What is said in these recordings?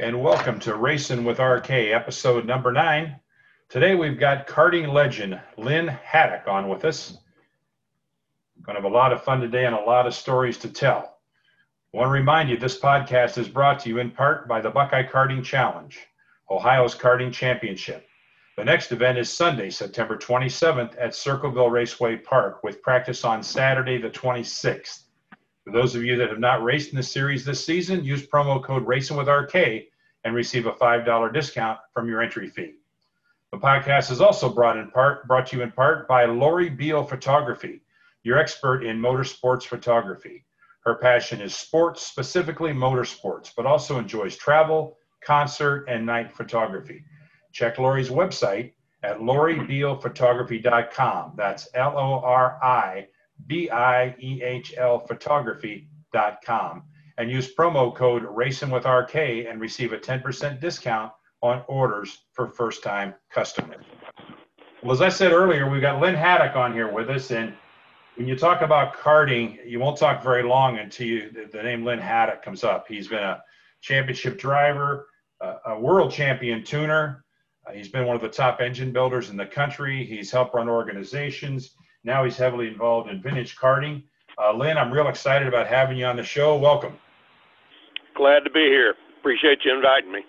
and welcome to Racing with RK, episode number nine. Today we've got karting legend Lynn Haddock on with us. Going to have a lot of fun today and a lot of stories to tell. I want to remind you this podcast is brought to you in part by the Buckeye Karting Challenge, Ohio's karting championship. The next event is Sunday, September 27th at Circleville Raceway Park with practice on Saturday, the 26th. For those of you that have not raced in the series this season, use promo code Racing with RK and receive a $5 discount from your entry fee. The podcast is also brought in part brought to you in part by Lori Biehl Photography, your expert in motorsports photography. Her passion is sports, specifically motorsports, but also enjoys travel, concert, and night photography. Check Lori's website at loribiehlphotography.com. That's L O R I B I E H L photography.com and use promo code Racing with RK and receive a 10% discount on orders for first time customers. Well, as I said earlier, we've got Lynn Haddock on here with us. And when you talk about karting, you won't talk very long until you, the, the name Lynn Haddock comes up. He's been a championship driver, a, a world champion tuner. Uh, he's been one of the top engine builders in the country. He's helped run organizations. Now he's heavily involved in vintage karting. Uh, Lynn, I'm real excited about having you on the show. Welcome. Glad to be here. Appreciate you inviting me.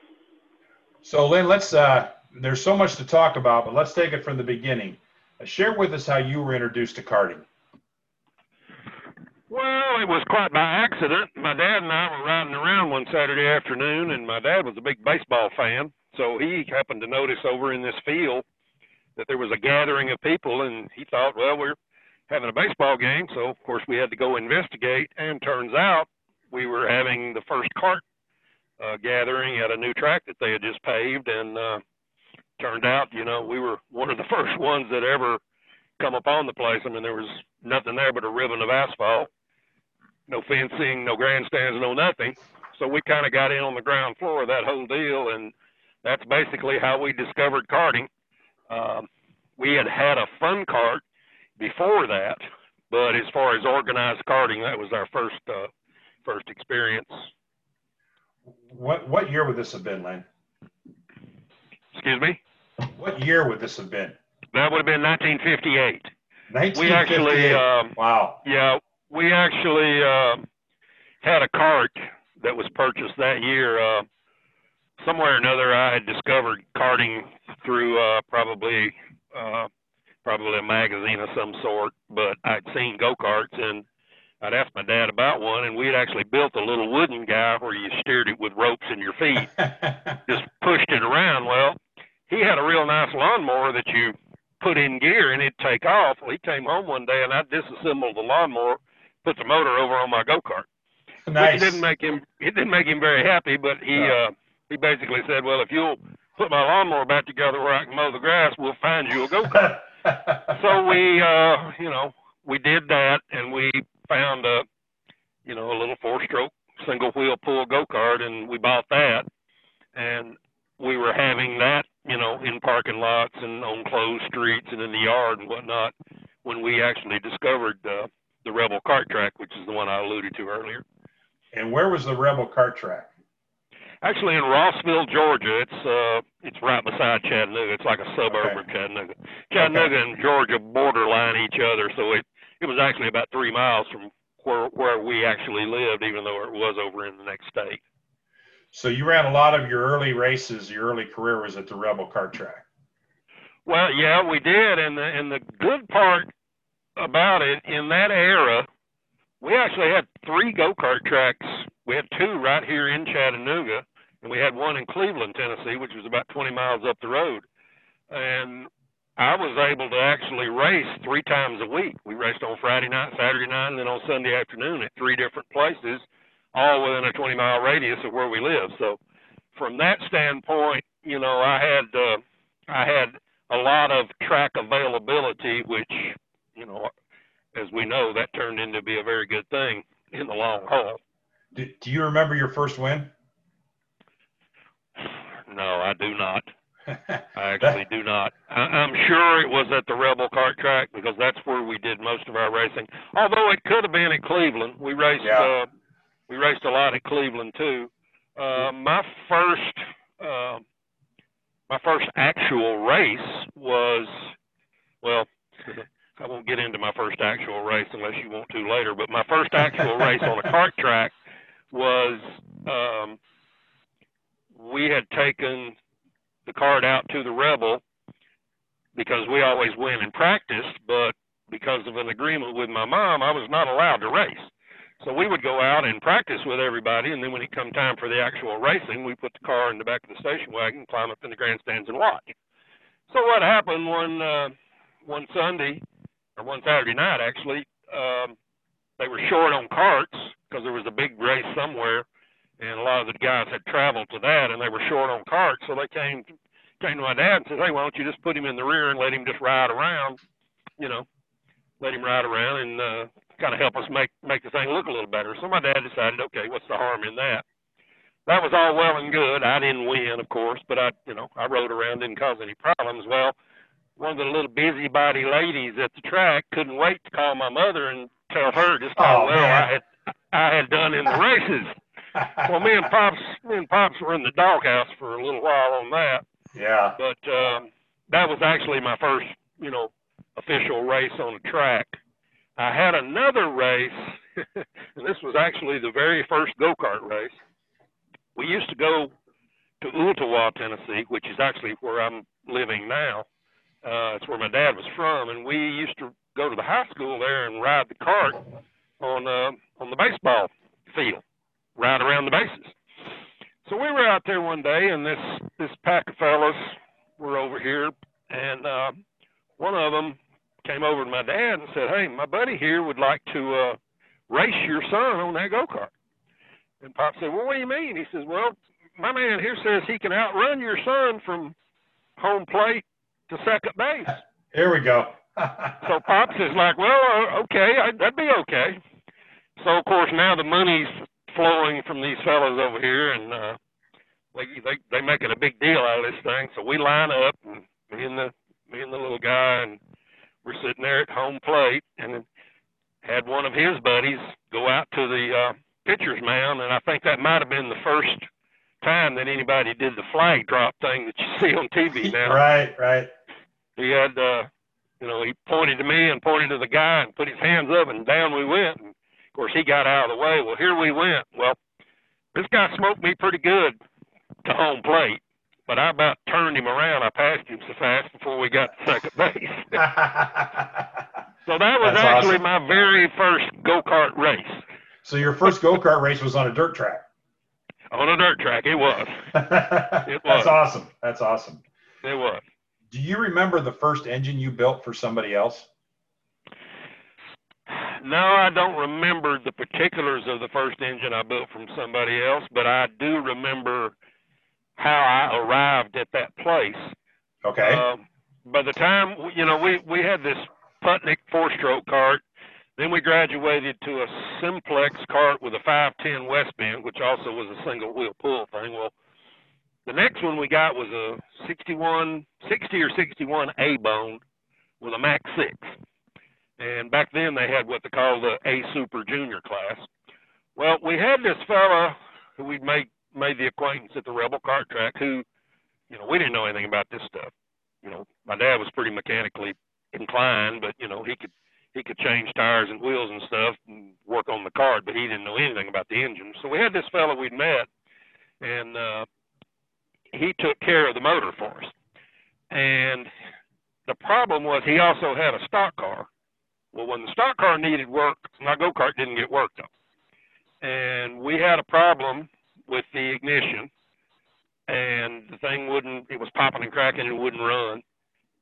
So, Lynn, let's. Uh, there's so much to talk about, but let's take it from the beginning. Uh, share with us how you were introduced to karting. Well, it was quite by accident. My dad and I were riding around one Saturday afternoon, and my dad was a big baseball fan, so he happened to notice over in this field that there was a gathering of people, and he thought, well, we're having a baseball game, so of course we had to go investigate. And turns out we were having the first kart uh, gathering at a new track that they had just paved, and uh, turned out, you know, we were one of the first ones that ever come upon the place. I mean, there was nothing there but a ribbon of asphalt, no fencing, no grandstands, no nothing. So we kind of got in on the ground floor of that whole deal, and that's basically how we discovered karting. Um, we had had a fun cart before that, but as far as organized karting, that was our first uh, first experience. What what year would this have been, Lynn? Excuse me. What year would this have been? That would have been 1958. 1958. We actually, um, wow. Yeah, we actually uh, had a cart that was purchased that year. Uh, somewhere or another, I had discovered karting through uh, probably uh, probably a magazine of some sort, but I'd seen go karts and I'd asked my dad about one, and we had actually built a little wooden guy where you steered it with ropes in your feet, just pushed it around. Well, he had a real nice lawnmower that you put in gear and it'd take off. Well, he came home one day and I disassembled the lawnmower, put the motor over on my go kart. Nice. Which didn't make him it didn't make him very happy, but he No. uh he basically said, Well, if you'll put my lawnmower back together where I can mow the grass, we'll find you a go kart. so we uh you know, we did that and we found a you know, a little four stroke single wheel pull go kart and we bought that and we were having that, you know, in parking lots and on closed streets and in the yard and whatnot when we actually discovered uh, the Rebel Kart Track, which is the one I alluded to earlier. and where was the Rebel kart track? Actually, in Rossville, Georgia, it's uh, it's right beside Chattanooga. It's like a suburb Okay. of Chattanooga. Chattanooga and Georgia borderline each other, so it it was actually about three miles from where where we actually lived, even though it was over in the next state. So you ran a lot of your early races, your early career was at the Rebel kart track. Well, yeah, we did, and the and the good part about it in that era, we actually had three go kart tracks. We had two right here in Chattanooga, and we had one in Cleveland, Tennessee, which was about 20 miles up the road. And I was able to actually race three times a week. We raced on Friday night, Saturday night, and then on Sunday afternoon at three different places, all within a 20 mile radius of where we live. So, from that standpoint, you know, I had uh, I had a lot of track availability, which, you know, as we know, that turned into be a very good thing in the long haul. Do, do you remember your first win? No, I do not. I actually do not. I, I'm sure it was at the Rebel Kart Track because that's where we did most of our racing. Although it could have been at Cleveland. We raced Yeah. uh, we raced a lot at Cleveland too. Uh, my first, uh, my first actual race was, well, I won't get into my first actual race unless you want to later. But my first actual race on a kart track was um, we had taken the cart out to the Rebel because we always win in practice, but because of an agreement with my mom, I was not allowed to race. So we would go out and practice with everybody, and then when it come time for the actual racing, we put the car in the back of the station wagon, climb up in the grandstands, and watch. So what happened one uh, one Sunday or one Saturday night actually, um, they were short on carts because there was a big race somewhere, and a lot of the guys had traveled to that, and they were short on carts, so they came came to my dad and said, "Hey, why don't you just put him in the rear and let him just ride around, you know, let him ride around and uh, kind of help us make make the thing look a little better. So my dad decided, okay, what's the harm in that? That was all well and good. I didn't win, of course, but I, you know, I rode around, didn't cause any problems. Well, one of the little busybody ladies at the track couldn't wait to call my mother and tell her just how Oh, well man. I had I had done in the races. Well, me and pops, me and pops were in the doghouse for a little while on that yeah. but um, that was actually my first, you know, official race on a track. I had another race, and this was actually the very first go kart race. We used to go to Ooltewah, Tennessee, which is actually where I'm living now. Uh, it's where my dad was from, and we used to go to the high school there and ride the cart on uh, on the baseball field, ride around the bases. So we were out there one day, and this this pack of fellas were over here, and uh, one of them came over to my dad and said, "Hey, my buddy here would like to uh, race your son on that go kart." And Pop said, "Well, what do you mean?" He says, "Well, my man here says he can outrun your son from home plate to second base." Here we go. So Pops is like, well, uh, okay, I, that'd be okay. So of course now the money's flowing from these fellas over here, and uh, they they they making a big deal out of this thing. So we line up, and me and the me and the little guy, and we're sitting there at home plate, and had one of his buddies go out to the uh, pitcher's mound, and I think that might have been the first time that anybody did the flag drop thing that you see on TV now right, right. he had uh you know he pointed to me and pointed to the guy and put his hands up and down we went and of course he got out of the way well here we went well this guy smoked me pretty good to home plate but i about turned him around i passed him so fast before we got to second base so that was That's actually awesome. my very first go-kart race so your first go kart race was on a dirt track. on a dirt track it was That's was. That's awesome. That's awesome. it was Do you remember the first engine you built for somebody else? No, I don't remember the particulars of the first engine I built from somebody else, but I do remember how I arrived at that place. Okay. Um, by the time you know, we we had this Putnik four-stroke cart. Then we graduated to a simplex cart with a 510 West Bend, which also was a single wheel pull thing. Well, the next one we got was a 61, 60 or 61 A bone with a Max 6. And back then they had what they called the A Super Junior class. Well, we had this fella who we made made the acquaintance at the Rebel Kart Track who, you know, we didn't know anything about this stuff. You know, my dad was pretty mechanically inclined, but you know, he could he could change tires and wheels and stuff and work on the cart, but he didn't know anything about the engine. So we had this fellow we'd met, and uh, he took care of the motor for us. And the problem was he also had a stock car. Well, when the stock car needed work, my go kart didn't get worked on, and we had a problem with the ignition, and the thing wouldn't. It was popping and cracking and wouldn't run.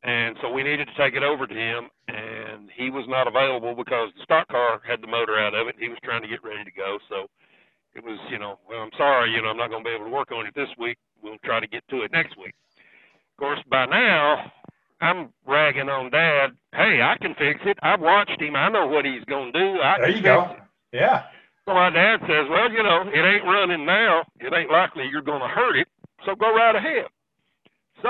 And so we needed to take it over to him, and he was not available because the stock car had the motor out of it. He was trying to get ready to go, so it was, you know, well, I'm sorry, you know, I'm not going to be able to work on it this week. We'll try to get to it next week. Of course, by now, I'm ragging on Dad. Hey, I can fix it. I've watched him. I know what he's going to do. I there you go. it. Yeah. So my dad says, well, you know, it ain't running now. It ain't likely you're going to hurt it. So go right ahead. So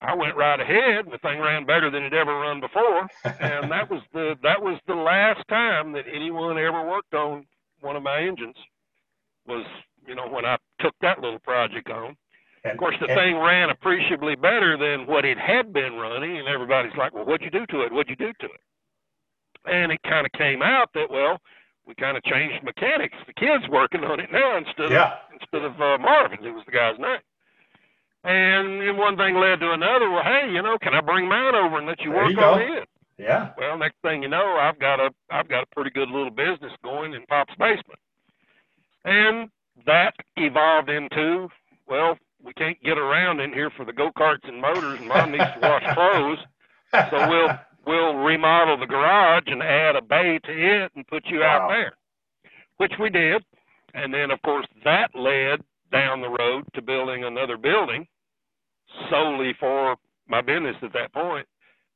I went right ahead, and the thing ran better than it ever run before. And that was the that was the last time that anyone ever worked on one of my engines was, you know, when I took that little project on. And, Of course, the and- thing ran appreciably better than what it had been running, and everybody's like, "Well, what'd you do to it? What'd you do to it?" And it kind of came out that, well, we kind of changed mechanics. The kid's working on it now instead of instead of uh, Marvin, who was the guy's name. And one thing led to another. Well, hey, you know, can I bring mine over and let you There work you on it? Yeah. Well, next thing you know, I've got a I've got a pretty good little business going in Pop's basement, and that evolved into well, we can't get around in here for the go karts and motors, and Mom needs to wash clothes, so we'll we'll remodel the garage and add a bay to it and put you out there, which we did, and then of course that led down the road to building another building solely for my business at that point.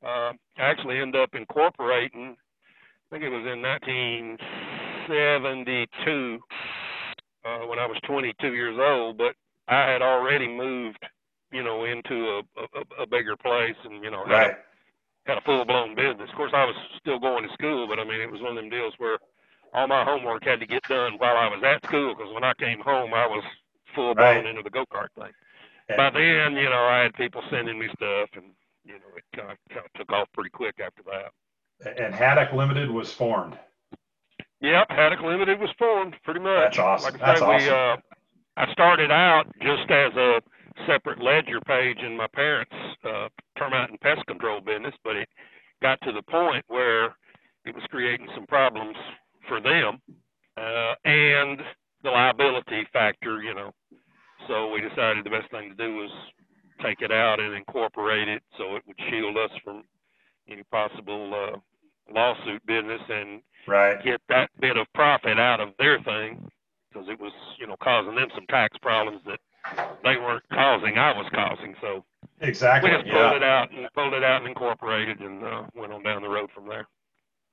Uh, actually ended up incorporating. I think it was in 1972 uh, when I was 22 years old, but I had already moved, you know, into a, a, a bigger place and you know had, Right. a, had a full blown business. Of course, I was still going to school, but I mean, it was one of them deals where all my homework had to get done while I was at school because when I came home, I was full blown Right. into the go kart thing. And- By then, you know, I had people sending me stuff, and you know, it kind of, kind of took off pretty quick after that. and Haddock Limited was formed. Yep, Haddock Limited was formed pretty much. That's awesome. Like I That's say, we awesome. uh, I started out just as a separate ledger page in my parents' uh, termite and pest control business, but it got to the point where it was creating some problems for them, uh, and the liability factor, you know. So we decided the best thing to do was take it out and incorporate it so it would shield us from any possible uh, lawsuit business and Right. get that bit of profit out of their thing because it was, you know, causing them some tax problems that they weren't causing, I was causing. So exactly we just pulled Yeah. it out and pulled it out and incorporated and uh, went on down the road from there.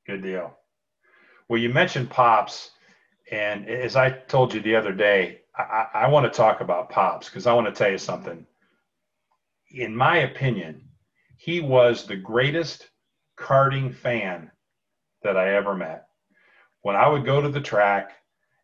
Good deal. Well, you mentioned Pops, and as I told you the other day, I, I, I want to talk about Pops because I want to tell you something. In my opinion, he was the greatest karting fan that I ever met. When I would go to the track,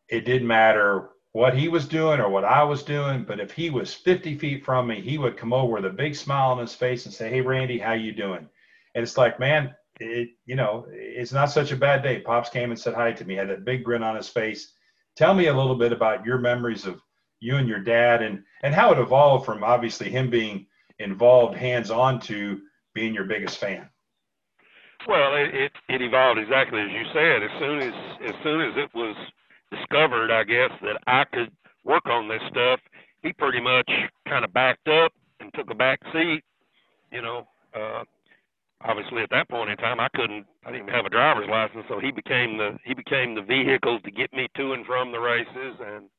it didn't matter what he was doing or what I was doing, but if he was 50 feet from me, he would come over with a big smile on his face and say, "Hey, Randy, how you doing?" And it's like, man, it you know, it's not such a bad day. Pops came and said hi to me, had that big grin on his face. Tell me a little bit about your memories of you and your dad and and how it evolved from obviously him being involved hands on to being your biggest fan. Well, it, it it evolved exactly as you said. As soon as as soon as it was discovered, I guess that I could work on this stuff, he pretty much kind of backed up and took a back seat. You know, uh, obviously at that point in time, I couldn't. I didn't even have a driver's license, so he became the he became the vehicle to get me to and from the races, and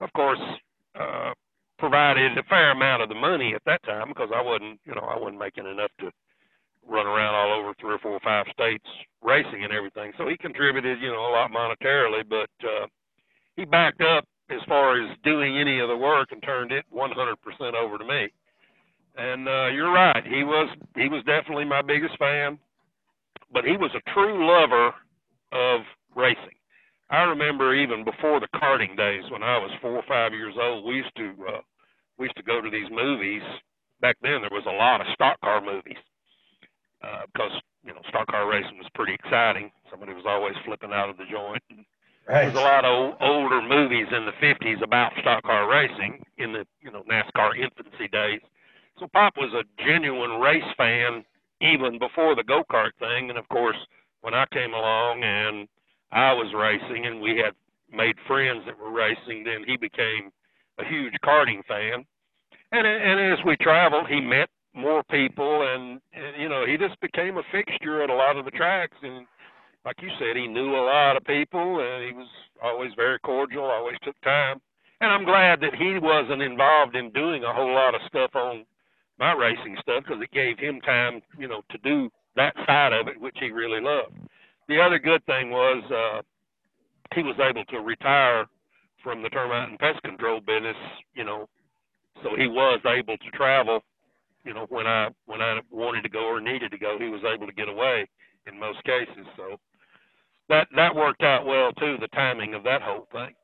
of course. Uh, provided a fair amount of the money at that time because I wasn't, you know, I wasn't making enough to run around all over three or four or five states racing and everything. So he contributed, you know, a lot monetarily, but uh, he backed up as far as doing any of the work and turned it 100% over to me. And uh, you're right, he was he was definitely my biggest fan, but he was a true lover of racing. I remember even before the karting days when I was four or five years old, we used to uh, we used to go to these movies. Back then, there was a lot of stock car movies uh, because you know stock car racing was pretty exciting. Somebody was always flipping out of the joint. And Right. was a lot of older movies in the 50s about stock car racing in the you know NASCAR infancy days. So Pop was a genuine race fan even before the go kart thing, and of course when I came along and I was racing and we had made friends that were racing, then he became a huge karting fan. And and as we traveled, he met more people, and, and you know he just became a fixture at a lot of the tracks. And like you said, he knew a lot of people, and he was always very cordial, always took time. And I'm glad that he wasn't involved in doing a whole lot of stuff on my racing stuff because it gave him time, you know, to do that side of it, which he really loved. The other good thing was uh, he was able to retire from the termite and pest control business, you know, so he was able to travel, you know, when I when I wanted to go or needed to go, he was able to get away in most cases. So that that worked out well too, the timing of that whole thing.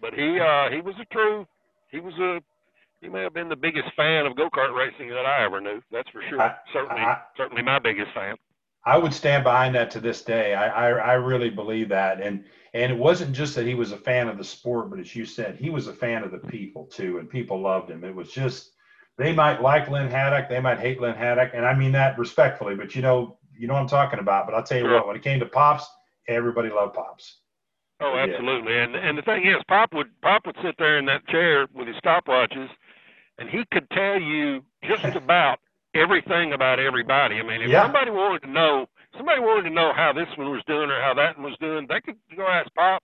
but he uh, he was a true. He was a. He may have been the biggest fan of go kart racing that I ever knew. That's for sure. I- certainly, I- certainly my biggest fan. I would stand behind that to this day. I, I, I really believe that. And and it wasn't just that he was a fan of the sport, but as you said, he was a fan of the people too, and people loved him. It was just they might like Lynn Haddock, they might hate Lynn Haddock, and I mean that respectfully, but you know, you know what I'm talking about. But I'll tell you Sure. what, when it came to Pops, everybody loved Pops. Oh, Yeah. absolutely. And and the thing is, Pop would Pop would sit there in that chair with his stopwatches, and he could tell you just about everything about everybody. I mean, if Yeah. somebody wanted to know, somebody wanted to know how this one was doing or how that one was doing, they could go ask Pop.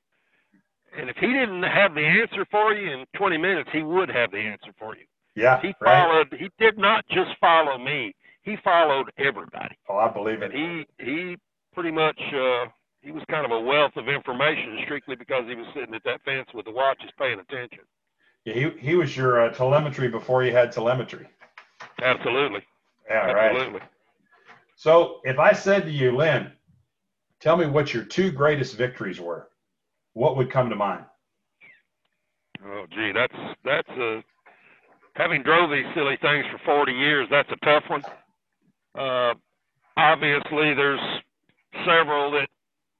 And if he didn't have the answer for you in 20 minutes, he would have the answer for you. Yeah, He right. followed. He did not just follow me. He followed everybody. Oh, I believe it. And he he pretty much uh, he was kind of a wealth of information strictly because he was sitting at that fence with the watches paying attention. Yeah, he he was your uh, telemetry before you had telemetry. Absolutely. Yeah, right. Absolutely. So if I said to you, Lynn, tell me what your two greatest victories were, what would come to mind? Oh gee, that's that's a having drove these silly things for 40 years. That's a tough one. Uh, obviously, there's several that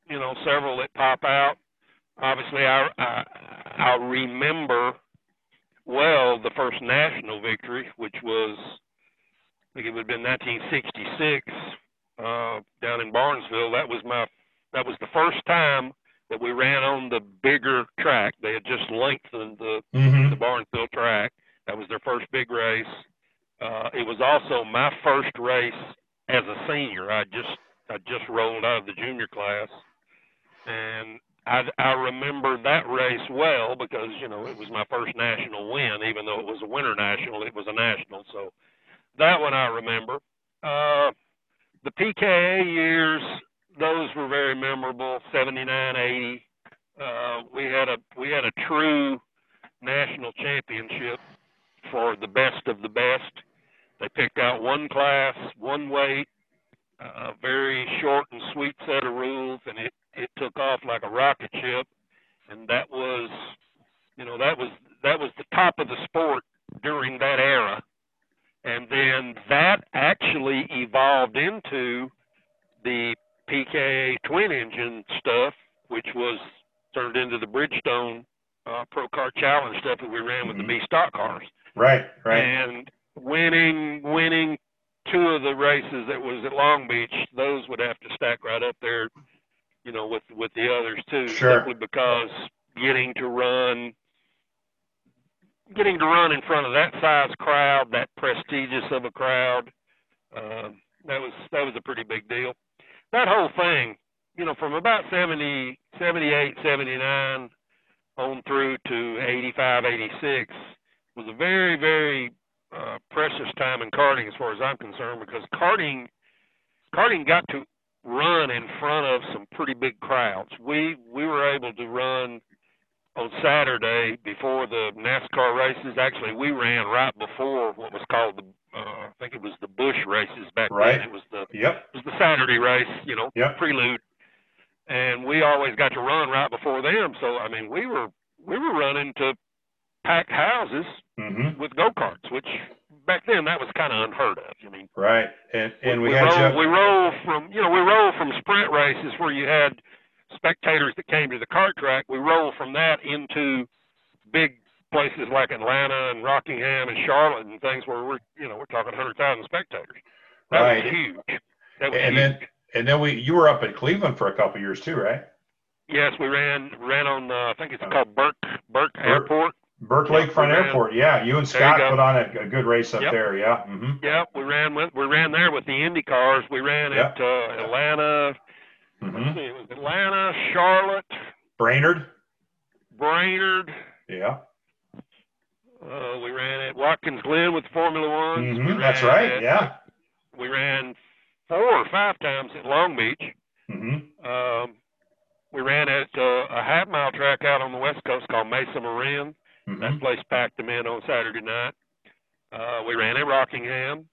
you know several that pop out. Obviously, I, I I remember well the first national victory, which was I think it would have been 1966 uh, down in Barnesville. That was my that was the first time that we ran on the bigger track. They had just lengthened the Mm-hmm. the Barnesville track. That was their first big race. Uh, it was also my first race as a senior. I just I just rolled out of the junior class, and I I remember that race well because you know it was my first national win. Even though it was a winter national, it was a national. So that one I remember. Uh, the PKA years, those were very memorable. 79, 80. Uh, we had a we had a true national championship for the best of the best. They picked out one class, one weight, a very short and sweet set of rules, and it it took off like a rocket ship. And that was, you know, that was that was the top of the sport during that era. And then that actually evolved into the PKA twin engine stuff, which was turned into the Bridgestone uh, Pro Car Challenge stuff that we ran with Mhm. the B stock cars. Right, right. And winning winning two of the races that was at Long Beach, those would have to stack right up there, you know, with with the others too, Sure. simply because getting to run getting to run in front of that size crowd, that prestigious of a crowd, uh, that was that was a pretty big deal. That whole thing, you know, from about 70, 78, 79 on through to 85, 86 was a very, very uh, precious time in karting as far as I'm concerned because karting karting got to run in front of some pretty big crowds. We we were able to run on Saturday before the NASCAR races. Actually, we ran right before what was called the uh, I think it was the Busch races back Right. then. It was the Yep, it was the Saturday race, you know, Yep. prelude. And we always got to run right before them. So I mean we were we were running to packed houses mm-hmm. with go karts, which back then that was kind of unheard of. I mean, right. And and we, we had roll you. we roll from you know we roll from sprint races where you had spectators that came to the kart track. We roll from that into big places like Atlanta and Rockingham and Charlotte and things where we're you know we're talking hundred thousand spectators. That Right. was huge. That was And huge. then and then we you were up in Cleveland for a couple of years too, right? yes, we ran ran on uh, I think it's Uh, called Burke Burke Airport. Burke Yep, Lakefront Airport. Yeah, you and There you Scott put on a, a good race up Yep. there. Yeah. Mm-hmm. Yeah, we ran with we ran there with the Indy cars. We ran Yeah. at uh, Atlanta, Mm-hmm. See, it was Atlanta, Charlotte, Brainerd. Brainerd. Yeah. Uh, we ran at Watkins Glen with Formula One. Mm-hmm. That's right. Yeah. We ran four or five times at Long Beach. Mm-hmm. Um, we ran at uh, a half mile track out on the west coast called Mesa Marin. Mm-hmm. That place packed them in on Saturday night. Uh, we ran at Rockingham.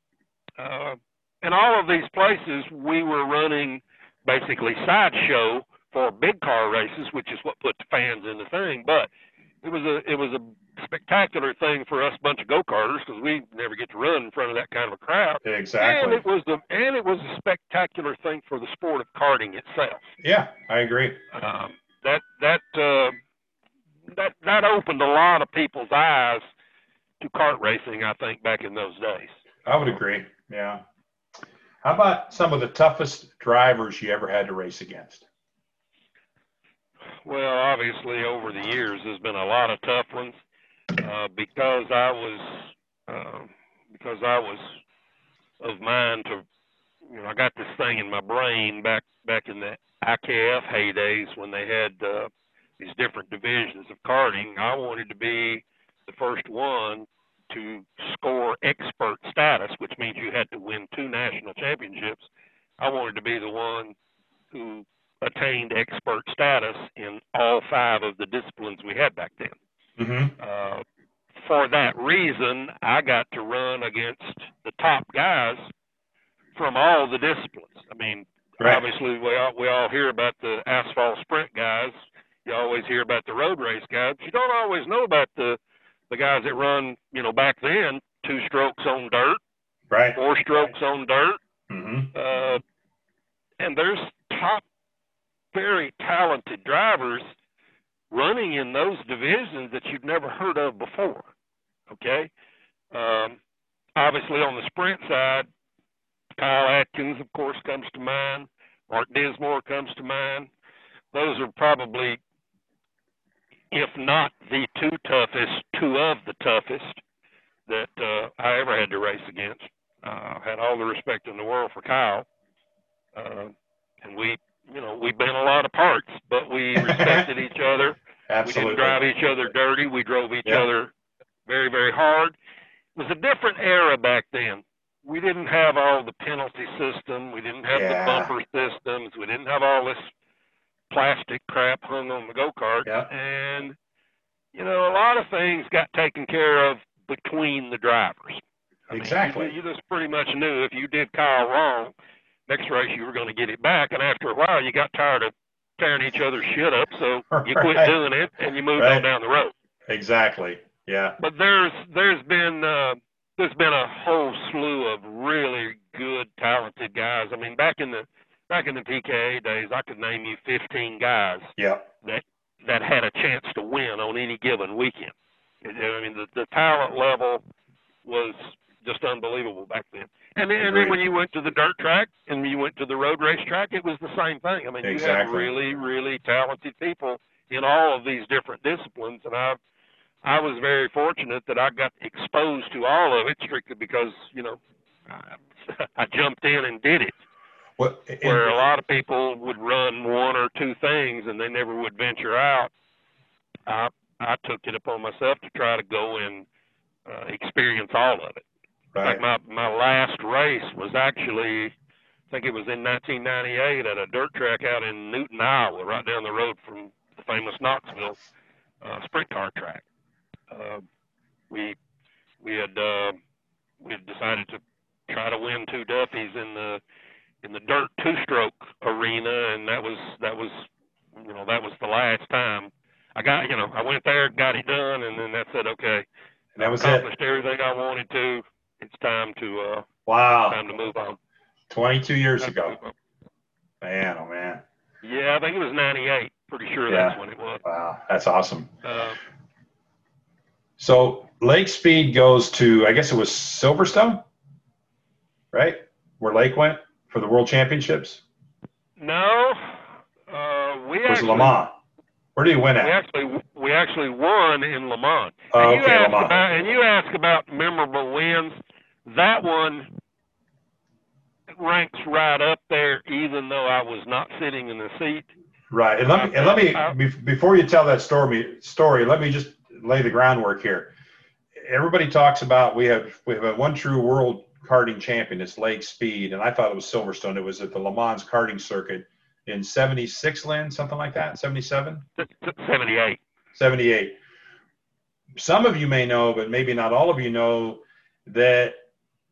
Uh, and all of these places, we were running basically sideshow for big car races, which is what put the fans in the thing. But it was a it was a spectacular thing for us bunch of go karters because we never get to run in front of that kind of a crowd. Exactly. And it was the and it was a spectacular thing for the sport of karting itself. Yeah, I agree. Um, that that uh, that that opened a lot of people's eyes to kart racing. I think back in those days. I would agree. Yeah. How about some of the toughest drivers you ever had to race against? Well, obviously, over the years, there's been a lot of tough ones uh, because I was uh, because I was of mind to you know I got this thing in my brain back back in the IKF heydays when they had uh, these different divisions of karting. I wanted to be the first one to score expert status, which means you had to win two national championships. I wanted to be the one who attained expert status in all five of the disciplines we had back then. Mm-hmm. Uh, for that reason, I got to run against the top guys from all the disciplines. I mean, Right. obviously, we all, we all hear about the asphalt sprint guys. You always hear about the road race guys. But you don't always know about the the guys that run, you know, back then, two strokes on dirt, Right. four strokes on dirt, Mm-hmm. uh, and there's top, very talented drivers running in those divisions that you've never heard of before. Okay, um, obviously on the sprint side, Kyle Atkins, of course, comes to mind. Mark Dismore comes to mind. Those are probably, if not the two toughest, two of the toughest that uh, I ever had to race against. Uh, had all the respect in the world for Kyle, uh, and we, you know, we bent a lot of parts, but we respected each other. Absolutely. We didn't drive each other dirty. We drove each Yeah. other very, very hard. It was a different era back then. We didn't have all the penalty system. We didn't have Yeah. the bumper systems. We didn't have all this plastic crap hung on the go kart. Yeah. And, you know, a lot of things got taken care of between the drivers. I mean, Exactly. you, you just pretty much knew if you did Kyle wrong, next race you were going to get it back. And after a while, you got tired of tearing each other's shit up, so you quit Right. doing it and you moved Right. on down the road. Exactly. Yeah. But there's there's been uh, there's been a whole slew of really good, talented guys. I mean, back in the back in the PKA days, I could name you 15 guys Yeah. that that had a chance to win on any given weekend. I mean, the, the talent level was just unbelievable back then. And then, and then when you went to the dirt track and you went to the road race track, it was the same thing. I mean, you had really, really talented people in all of these different disciplines, and I, I was very fortunate that I got exposed to all of it strictly because you know, I, I jumped in and did it Well, and- where a lot of people would run one or two things and they never would venture out. I I took it upon myself to try to go and uh, experience all of it. Right. fact, my my last race was actually, I think it was in 1998 at a dirt track out in Newton, Iowa, right down the road from the famous Knoxville uh, sprint car track. Uh, we we had uh, we had decided to try to win two Duffys in the in the dirt two stroke arena and that was that was you know that was the last time I got you know I went there got it done and then that said okay And that was it. accomplished everything I wanted to it's time to uh Wow. time to move on 22 years Time ago. Man, oh man. yeah I think it was 98 pretty sure Yeah. that's when it was Wow. That's awesome. uh, So Lake Speed goes to, I guess it was Silverstone, right? Where Lake went for the World Championships? no uh we Was actually Le Mans? Where do you win at? we actually we actually won in Le Mans Oh, and you okay, Le Mans. about and you ask about memorable wins. That one ranks right up there, even though I was not sitting in the seat. Right. And let me, and let me be- before you tell that story, story, let me just lay the groundwork here. Everybody talks about we have we have a one true world karting champion. It's Lake Speed, and I thought it was Silverstone. It was at the Le Mans karting circuit in '76, Lynn, something like that. '77. T- t- Seventy-eight. 78. Some of you may know, but maybe not all of you know, that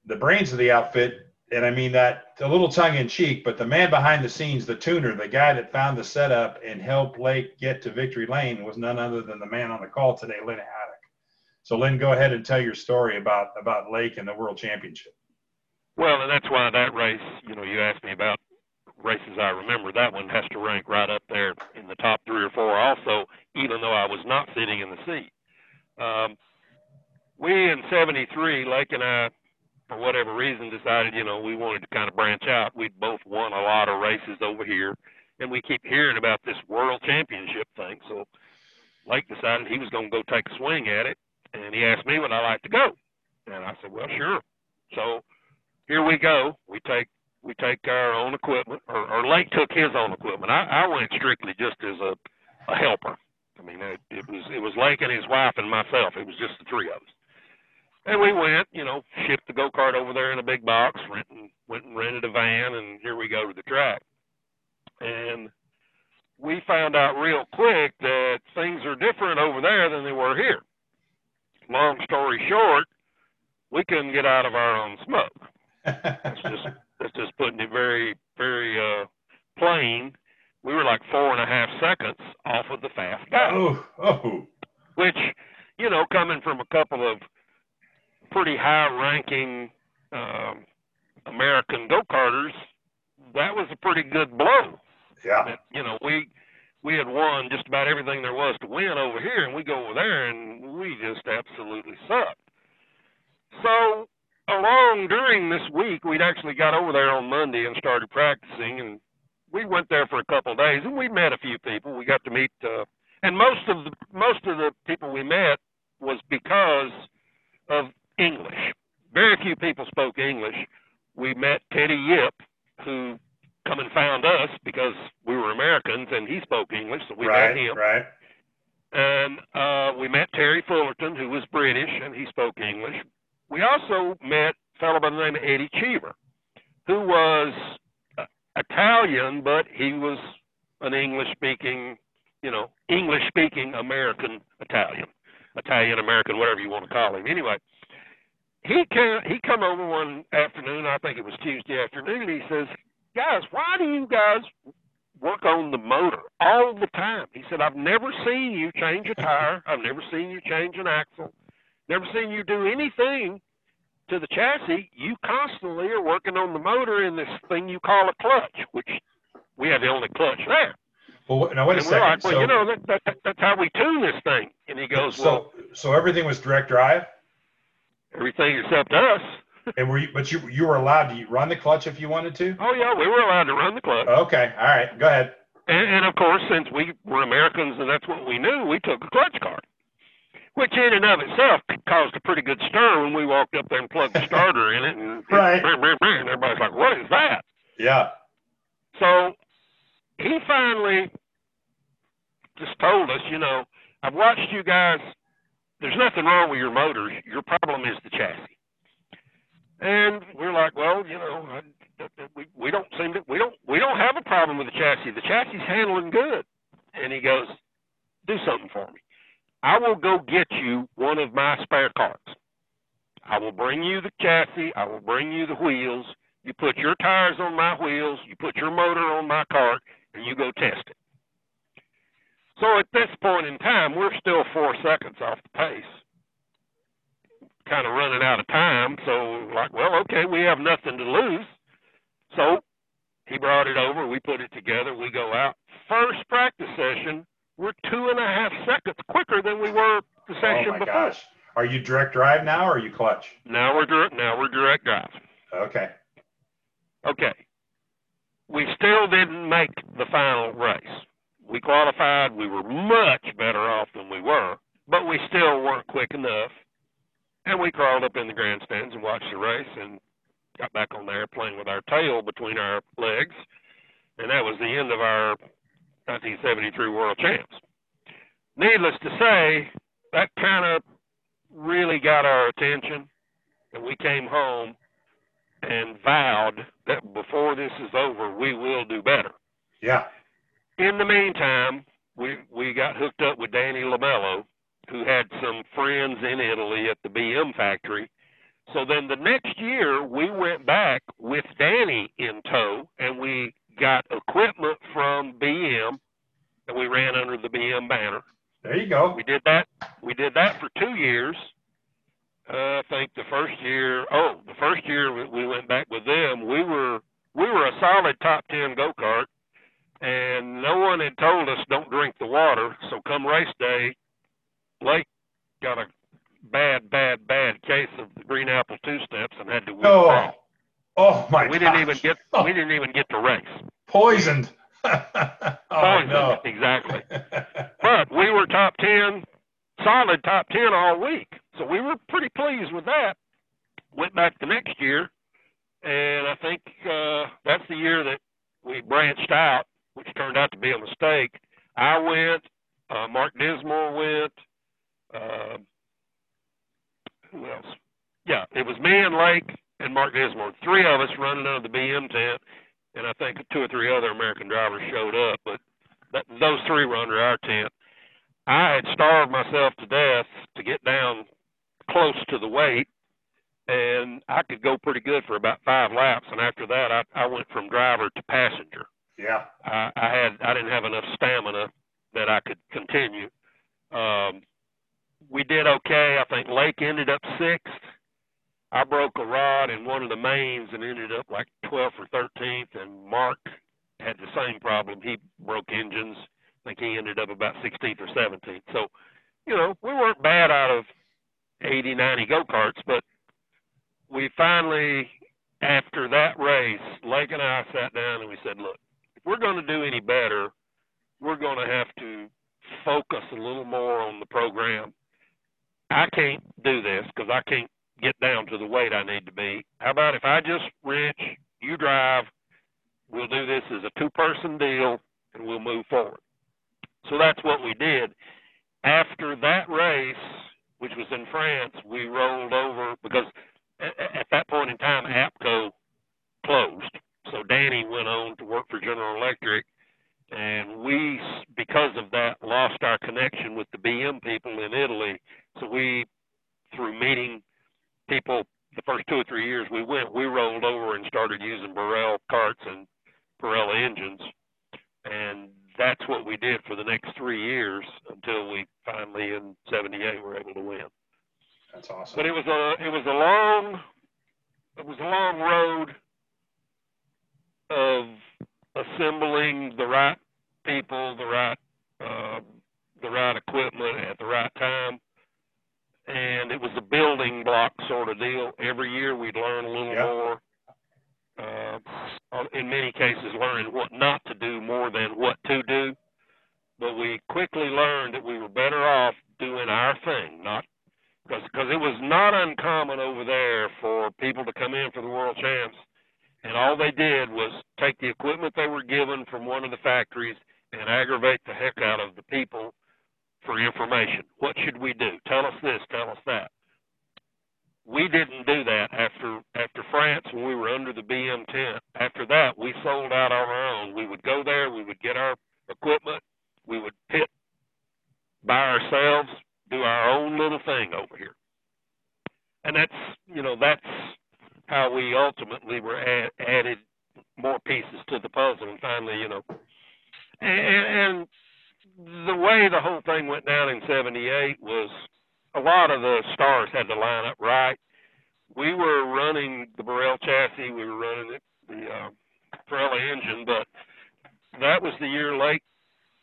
the brains of the outfit and I mean that a little tongue in cheek, but the man behind the scenes, the tuner, the guy that found the setup and helped Lake get to victory lane was none other than the man on the call today, Lynn Haddock. So Lynn, go ahead and tell your story about about Lake and the World Championship. Well, and that's why that race, you know, you asked me about races I remember. That one has to rank right up there in the top three or four. Also, even though I was not sitting in the seat. Um, we in '73, Lake and I for whatever reason, decided, you know, we wanted to kind of branch out. We'd both won a lot of races over here, and we keep hearing about this world championship thing. So Lake decided he was going to go take a swing at it, and he asked me would I like to go, and I said, well, sure. So here we go. We take we take our own equipment, or, or Lake took his own equipment. I, I went strictly just as a, a helper. I mean, it, it was it was Lake and his wife and myself. It was just the three of us. And we went, you know, shipped the go kart over there in a big box, rent and, went and rented a van, and here we go to the track. And we found out real quick that things are different over there than they were here. Long story short, we couldn't get out of our own smoke. That's just that's just putting it very very uh, plain. We were like four and a half seconds off of the fast guy. Oh, oh. Which, you know, coming from a couple of pretty high ranking um, American go karters, that was a pretty good blow. Yeah. That, you know, we we had won just about everything there was to win over here, and we go over there and we just absolutely sucked. So along during this week, we'd actually got over there on Monday and started practicing, and we went there for a couple of days, and we met a few people. We got to meet, uh, and most of the most of the people we met was because of English. Very few people spoke English. We met Teddy Yip, who come and found us because we were Americans and he spoke English, so we right, met him. Right. And uh, we met Terry Fullerton, who was British and he spoke English. We also met a fellow by the name of Eddie Cheever, who was uh, Italian, but he was an English speaking, you know, English speaking American Italian, Italian American, whatever you want to call him. Anyway, he came he come over one afternoon, I think it was Tuesday afternoon, and he says, Guys, why do you guys work on the motor all the time? He said, I've never seen you change a tire, I've never seen you change an axle, never seen you do anything to the chassis. You constantly are working on the motor in this thing you call a clutch, which we have the only clutch there. Well, now wait a second. Like, well, so, you know, that, that, that's how we tune this thing. And he goes, so, well, so everything was direct drive, everything except us. and were you, but you you were allowed to run the clutch if you wanted to. Oh yeah, we were allowed to run the clutch. Okay, all right, go ahead. And, and of course, since we were Americans and that's what we knew, we took a clutch card, which in and of itself caused a pretty good stir when we walked up there and plugged the starter in it, and, Right. and everybody's like, "What is that?" Yeah. So he finally just told us, you know, I've watched you guys. There's nothing wrong with your motors. Your problem is the chassis. And we're like, well, you know, I, we we don't seem to we don't we don't have a problem with the chassis. The chassis is handling good. And he goes, do something for me. I will go get you one of my spare carts. I will bring you the chassis. I will bring you the wheels. You put your tires on my wheels. You put your motor on my cart, and you go test it. So at this point in time, we're still four seconds off the pace, kind of running out of time. So, like, well, okay, we have nothing to lose. So he brought it over. We put it together. We go out. First practice session, we're two and a half seconds quicker than we were the oh, session Oh my before. gosh. Are you direct drive now, or are you clutch? Now we're direct. Now we're direct drive. Okay. Okay. We still didn't make the final race. We qualified. We were much better off than we were, but we still weren't quick enough. And we crawled up in the grandstands and watched the race and got back on there playing with our tail between our legs. And that was the end of our 1973 World Champs. Needless to say, that kind of really got our attention. And we came home and vowed that before this is over, we will do better. Yeah. In the meantime, we we got hooked up with Danny Labello, who had some friends in Italy at the BM factory. So then the next year, we went back with Danny in tow, and We got equipment from BM that we ran under the BM banner. There you go. We did that. We did that for two years. Uh, I think the first year. Oh, the first year we went back with them. We were we were a solid top ten go kart, and no one had told us don't drink the water. So come race day, Lake got a bad, bad, bad case of the green apple two steps and had to. Oh. Back oh my! We didn't even get Oh, we didn't even get to race. poisoned. oh Poisoned, no! exactly. But we were top ten, solid top ten all week. So we were pretty pleased with that. Went back the next year, and I think uh, that's the year that we branched out, which turned out to be a mistake. I went, uh, Mark Dismore went. Uh, who else? Yeah, it was me and Lake and Mark Dismore. Three of us running under the BM tent, and I think two or three other American drivers showed up. But that, those three were under our tent. I had starved myself to death to get down close to the weight, and I could go pretty good for about five laps. And after that, I, I went from driver to passenger. yeah. I, I had I didn't have enough stamina that I could continue. Um, we did okay. I think Lake ended up sixth. I broke a rod in one of the mains and ended up like 12th or 13th. And Mark had the same problem. He broke engines. I think he ended up about 16th or 17th. So, you know, we weren't bad out of 80, 90 go karts, but we finally, after that race, Lake and I sat down and we said, look, if we're going to do any better, we're going to have to focus a little more on the program. I can't do this because I can't get down to the weight I need to be. How about if I just wrench, you drive, we'll do this as a two person deal and we'll move forward. So that's what we did. After that race, which was in France, we rolled over because at that point in time, APCO closed. So Danny went on to work for General Electric, and we, because of that, lost our connection with the BM people in Italy. So we, through meeting people the first two or three years we went, we rolled over and started using Birel carts and Parilla engines, and that's what we did for the next three years until we finally in '78 were able to win. That's awesome. But it was a it was a long it was a long road of assembling the right people, the right uh, the right equipment at the right time, and it was a building block sort of deal. Every year we'd learn a little Yeah. more. Uh, in many cases, learning what not to do more than what to do. But we quickly learned that we were better off doing our thing, not because because it was not uncommon over there for people to come in for the world champs, and all they did was take the equipment they were given from one of the factories and aggravate the heck out of the people for information. What should we do? Tell us this. Tell us that. We didn't do that after after France when we were under the BM tent. After that, we sold out on our own. We would go there. We would get our equipment. We would pit by ourselves, do our own little thing over here. And that's, you know, that's how we ultimately were add, added more pieces to the puzzle and finally, you know, and, and the way the whole thing went down in 78 was a lot of the stars had to line up right. We were running the Birel chassis, we were running it, the uh, Parilla engine, but that was the year Lake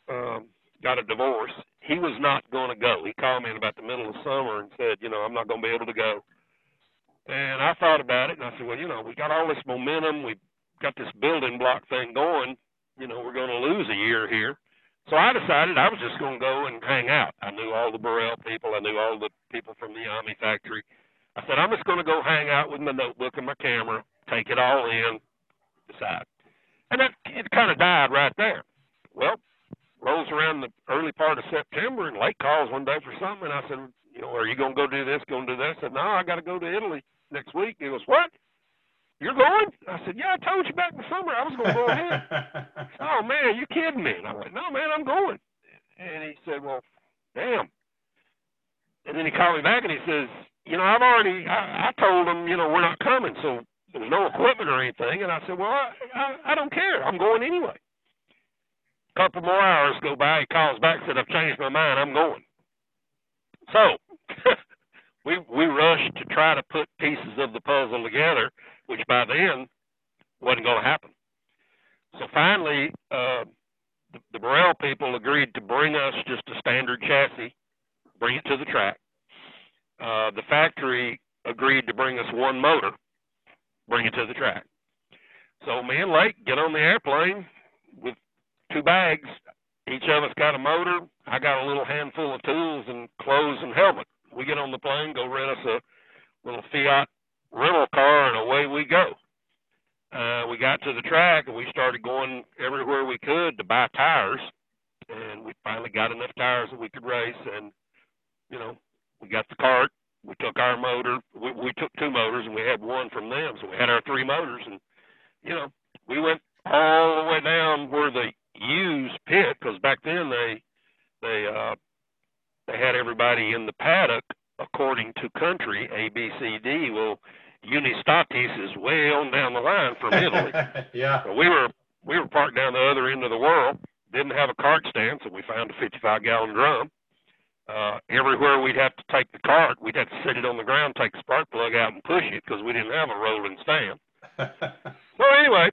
um, got a divorce. He was not going to go. He called me in about the middle of summer and said, you know, I'm not going to be able to go. And I thought about it, and I said, well, you know, we got all this momentum. We've got this building block thing going. You know, we're going to lose a year here. So I decided I was just going to go and hang out. I knew all the Birel people. I knew all the people from the Army factory. I said, I'm just going to go hang out with my notebook and my camera, take it all in, decide. And that it kind of died right there. Well, rolls around the early part of September, and Lake calls one day for something, and I said, you know, are you going to go do this, going to do that? I said, no, I got to go to Italy next week. He goes, what? You're going? I said, yeah, I told you back in the summer I was going to go ahead. oh man, you kidding me? And I went, no man, I'm going. And he said, well, damn. And then he called me back and he says, you know, I've already, I, I told him, you know, we're not coming, so there's no equipment or anything. And I said, well, I, I, I don't care. I'm going anyway. A couple more hours go by. He calls back, said, I've changed my mind. I'm going. So we we rushed to try to put pieces of the puzzle together, which by then wasn't going to happen. So finally, uh, the, the Birel people agreed to bring us just a standard chassis, bring it to the track. Uh, the factory agreed to bring us one motor, bring it to the track. So me and Lake get on the airplane with two bags. Each of us got a motor. I got a little handful of tools and clothes and helmet. We get on the plane, go rent us a little Fiat rental car, and away we go. Uh, we got to the track and we started going everywhere we could to buy tires, and we finally got enough tires that we could race. And you know, we got the cart. We took our motor. We, we took two motors, and we had one from them, so we had our three motors. And you know, we went all the way down where the used pit, because back then they they uh, they had everybody in the paddock according to country A B C D. Well, Unistatis is way on down the line from Italy. yeah. So we were we were parked down the other end of the world. Didn't have a cart stand, so we found a 55 gallon drum. Uh, everywhere we'd have to take the cart, we'd have to sit it on the ground, take the spark plug out, and push it because we didn't have a rolling stand. so anyway,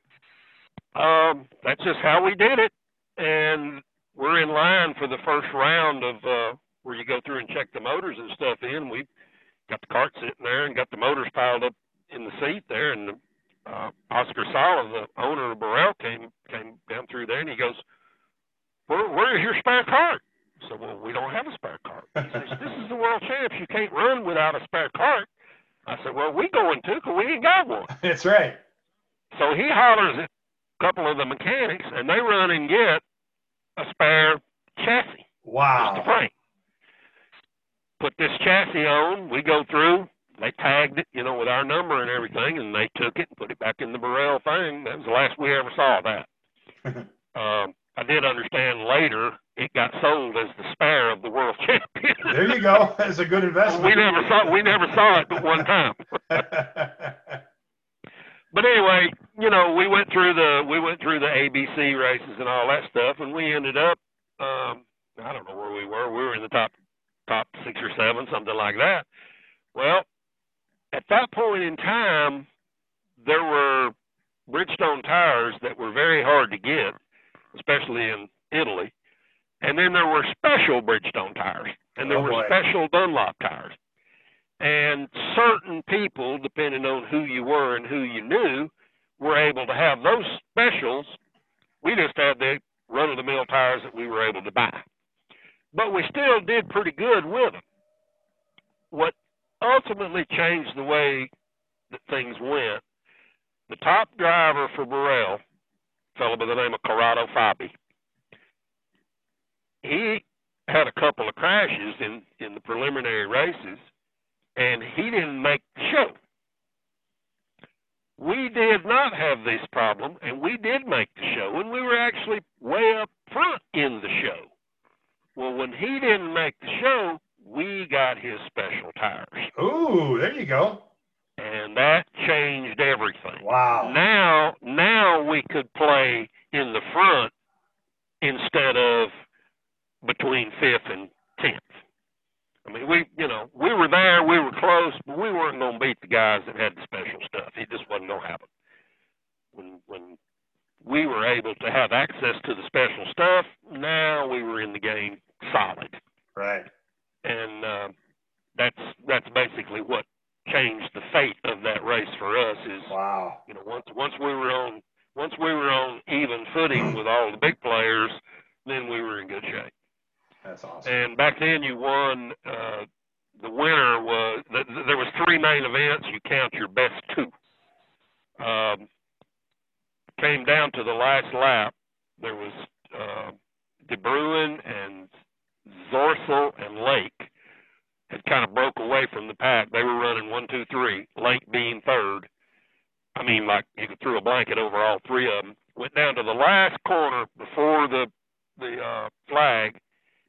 um, that's just how we did it, and we're in line for the first round of uh, where you go through and check the motors and stuff in. We got the cart sitting there and got the motors piled up in the seat there, and uh, Oscar Sala, the owner of Birel, came came down through there, and he goes, "Where where's your spare cart?" So well, we don't have a spare cart. He says, "This is the world champs. You can't run without a spare cart." I said, "Well, we going to, cause we ain't got one." That's right. So he hollers at a couple of the mechanics, and they run and get a spare chassis, Wow. just a frame. Put this chassis on. We go through. They tagged it, you know, with our number and everything, and they took it and put it back in the Birel thing. That was the last we ever saw of that. um, I did understand later it got sold as the spare of the world champion. There you go. That's a good investment. we never saw we never saw it but one time. But anyway, you know, we went through the we went through the ABC races and all that stuff, and we ended up um, I don't know where we were. We were in the top top six or seven, something like that. Well, at that point in time, there were Bridgestone tires that were very hard to get, especially in Italy. And then there were special Bridgestone tires, and there Oh, were boy. special Dunlop tires. And certain people, depending on who you were and who you knew, were able to have those specials. We just had the run of the mill tires that we were able to buy. But we still did pretty good with them. What ultimately changed the way that things went, the top driver for Birel, a fellow by the name of Corrado Fabi, he had a couple of crashes in, in the preliminary races, and he didn't make the show. We did not have this problem, and we did make the show, and we were actually way up front in the show. Well, when he didn't make the show, we got his special tires, Ooh, there you go. and that changed everything. Wow. Now, now we could play in the front instead of between fifth and tenth. I mean, we, you know, we were there, we were close, but we weren't going to beat the guys that had the special stuff. It just wasn't going to happen. When when we were able to have access to the special stuff, now we were in the game solid, Right. and uh, that's that's basically what changed the fate of that race for us. Is Wow. you know once once we were on once we were on even footing with all the big players, then we were in good shape. That's awesome. And back then, you won. Uh, the winner was th- th- there was three main events. You count your best two. Um, came down to the last lap. There was uh, De Bruin and Zorsel and Lake had kind of broke away from the pack. They were running one, two, three. Lake being third. I mean, like you could throw a blanket over all three of them. Went down to the last corner before the the uh, flag,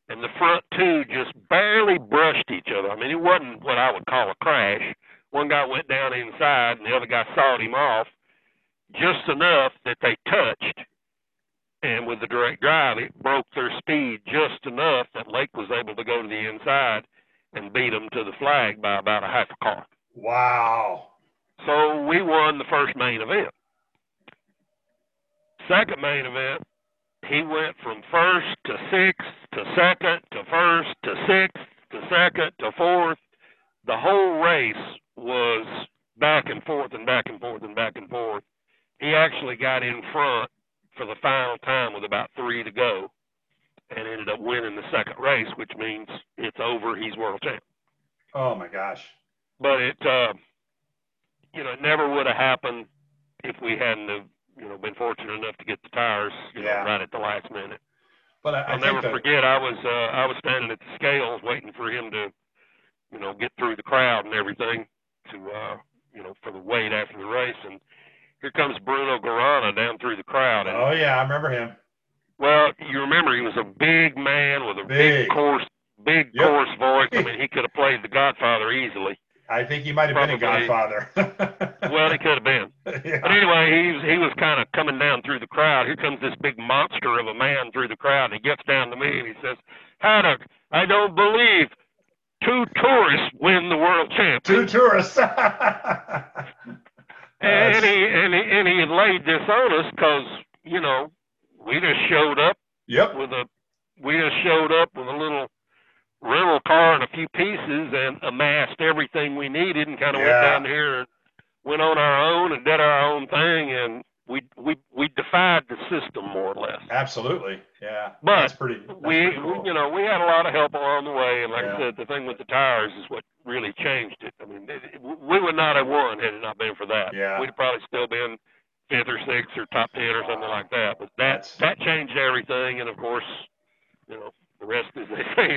and the front two just barely brushed each other. I mean, it wasn't what I would call a crash. One guy went down inside, and the other guy sawed him off just enough that they touched. And with the direct drive, it broke their speed just enough that Lake was able to go to the inside and beat them to the flag by about a half a car. Wow. So we won the first main event. Second main event, he went from first to sixth to second to first to sixth to second to fourth. The whole race was back and forth and back and forth and back and forth. He actually got in front for the final time with about three to go and ended up winning the second race, which means it's over. He's world champ. Oh my gosh. But it, uh, you know, it never would have happened if we hadn't have, you know, been fortunate enough to get the tires, you Yeah. know, right at the last minute. But I, I I'll think never that- forget. I was uh, I was standing at the scales waiting for him to, you know, get through the crowd and everything to, uh, you know, for the weight after the race. And here comes Bruno Garana down through the crowd. And Oh yeah, I remember him. well, you remember he was a big man with a Big. big, coarse, big Yep. coarse voice. I mean, he could have played the Godfather easily. I think he might have been a Godfather. Well, he could have been. yeah. But anyway, he was he was kind of coming down through the crowd. Here comes this big monster of a man through the crowd, and he gets down to me and he says, "Haddock, I don't believe two tourists win the world Two tourists. And he and he and he laid this on us because you know we just showed up yep. with a we just showed up with a little rental car and a few pieces and amassed everything we needed and kind of went down here and went on our own and did our own thing and we we we defied the system more or less. Absolutely. Yeah. But that's pretty. That's we, pretty we you know we had a lot of help along the way and like Yeah. I said the thing with the tires is what really changed it. I mean it, it- we would not have won had it not been for that. Yeah. We'd probably still been fifth or sixth or top ten or something like that. But that That's- that changed everything and of course you know the rest say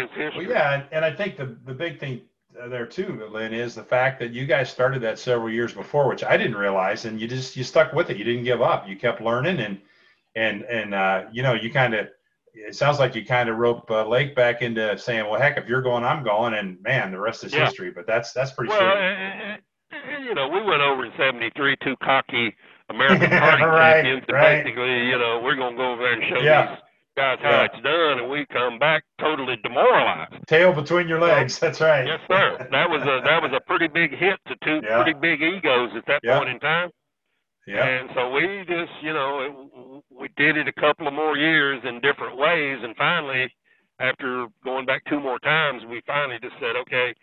is history. Well, yeah, and, and I think the the big thing there too, Lynn, is the fact that you guys started that several years before, which I didn't realize, and you just you stuck with it. You didn't give up. You kept learning, and and and uh, you know you kind of. It sounds like you kind of rope uh, Lake back into saying, "Well, heck, if you're going, I'm going," and man, the rest is Yeah. history. But that's that's pretty Well, sure. and, and, you know, we went over in '73, two cocky American Party Right, champions, and right. basically, you know, we're gonna go over there and show Yeah. these guys how it's done, and we come back totally demoralized. Tail between your legs. That's right. Yes, sir. That was a that was a pretty big hit to two Yeah. pretty big egos at that Yeah. point in time. Yeah. And so we just, you know, it, we did it a couple of more years in different ways, and finally, after going back two more times, we finally just said, okay,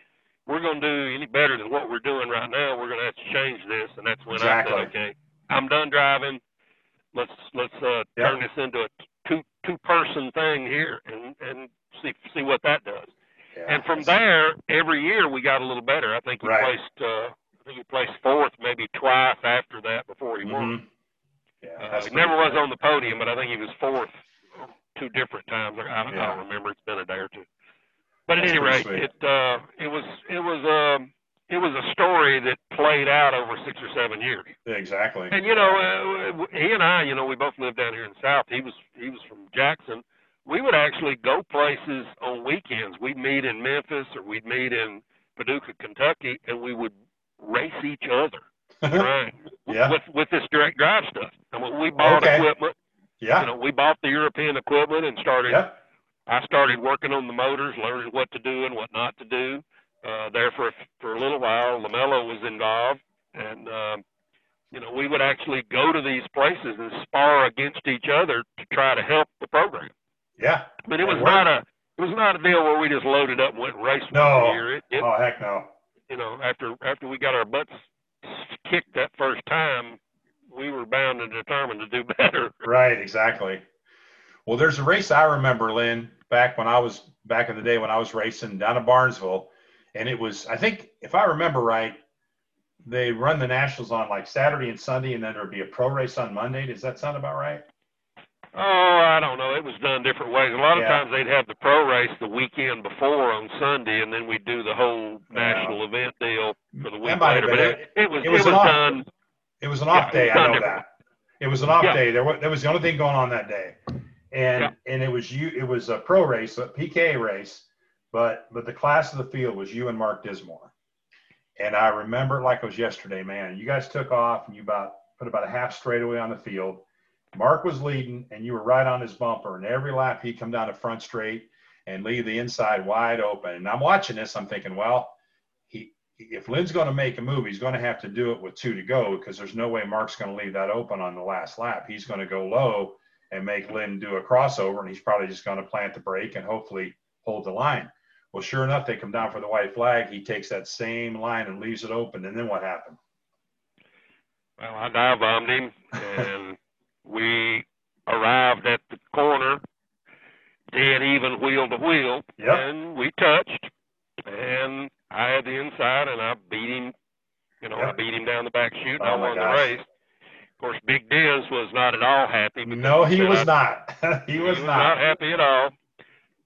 we're going to do any better than what we're doing right now. We're going to have to change this, and that's when Exactly. I said, okay, I'm done driving. Let's let's uh, Yeah. turn this into a two person thing here, and and see see what that does. Yeah. And from there, every year we got a little better. I think he Right. placed uh, I think he placed fourth maybe twice after that before he won. Mhm. Yeah. Uh, he never was on the podium, but I think he was fourth two different times. I, don't, I don't remember. It's been a day or two. But at That's any rate, sweet. it uh, it was it was um it was a story that played out over six or seven years. Exactly. And you know, uh, he and I, you know, we both lived down here in the South. He was he was from Jackson. We would actually go places on weekends. We'd meet in Memphis or we'd meet in Paducah, Kentucky, and we would race each other. Right. Yeah. With with this direct drive stuff. I mean, we bought Okay. equipment. yeah. You know, we bought the European equipment and started. Yep. I started working on the motors, learning what to do and what not to do. Uh, there for a- for a little while, Lamello was involved, and um, you know we would actually go to these places and spar against each other to try to help the program. Yeah. But it was worked. not a it was not a deal where we just loaded up and went and raced No. year. It, it, Oh heck no. you know after after we got our butts kicked that first time, we were bound and determined to do better. Right, exactly. Well, there's a race I remember, Lynn, back when I was back in the day when I was racing down in Barnesville, and it was I think if I remember right, they run the nationals on like Saturday and Sunday, and then there'd be a pro race on Monday. Does that sound about right? Oh, I don't know. It was done different ways. A lot of Yeah. times they'd have the pro race the weekend before on Sunday, and then we'd do the whole national event deal for the week later. But it. it, it was It it was was, an off- done. It was an off it day. I know different. that. It was an off Yeah. day. There was that was the only thing going on that day, and Yeah. and it was you. It was a pro race, a PK race, but but the class of the field was you and Mark Dismore, and I remember it like it was yesterday, man. You guys took off and you about put about a half straightaway on the field. Mark was leading, and you were right on his bumper. And every lap he'd come down the front straight, and leave the inside wide open. And I'm watching this, I'm thinking, well, he if Lynn's going to make a move, he's going to have to do it with two to go because there's no way Mark's going to leave that open on the last lap. He's going to go low and make Lynn do a crossover, and he's probably just going to plant the brake and hopefully hold the line. Well, sure enough, they come down for the white flag. He takes that same line and leaves it open. And then what happened? Well, I dive bombed him, and we arrived at the corner, dead even wheel to wheel, Yep. and we touched, and I had the inside, and I beat him. You know, I beat him down the back chute, and Oh, I won the race. Of course, Big Diz was not at all happy. No, he was I- not. he was not. happy at all.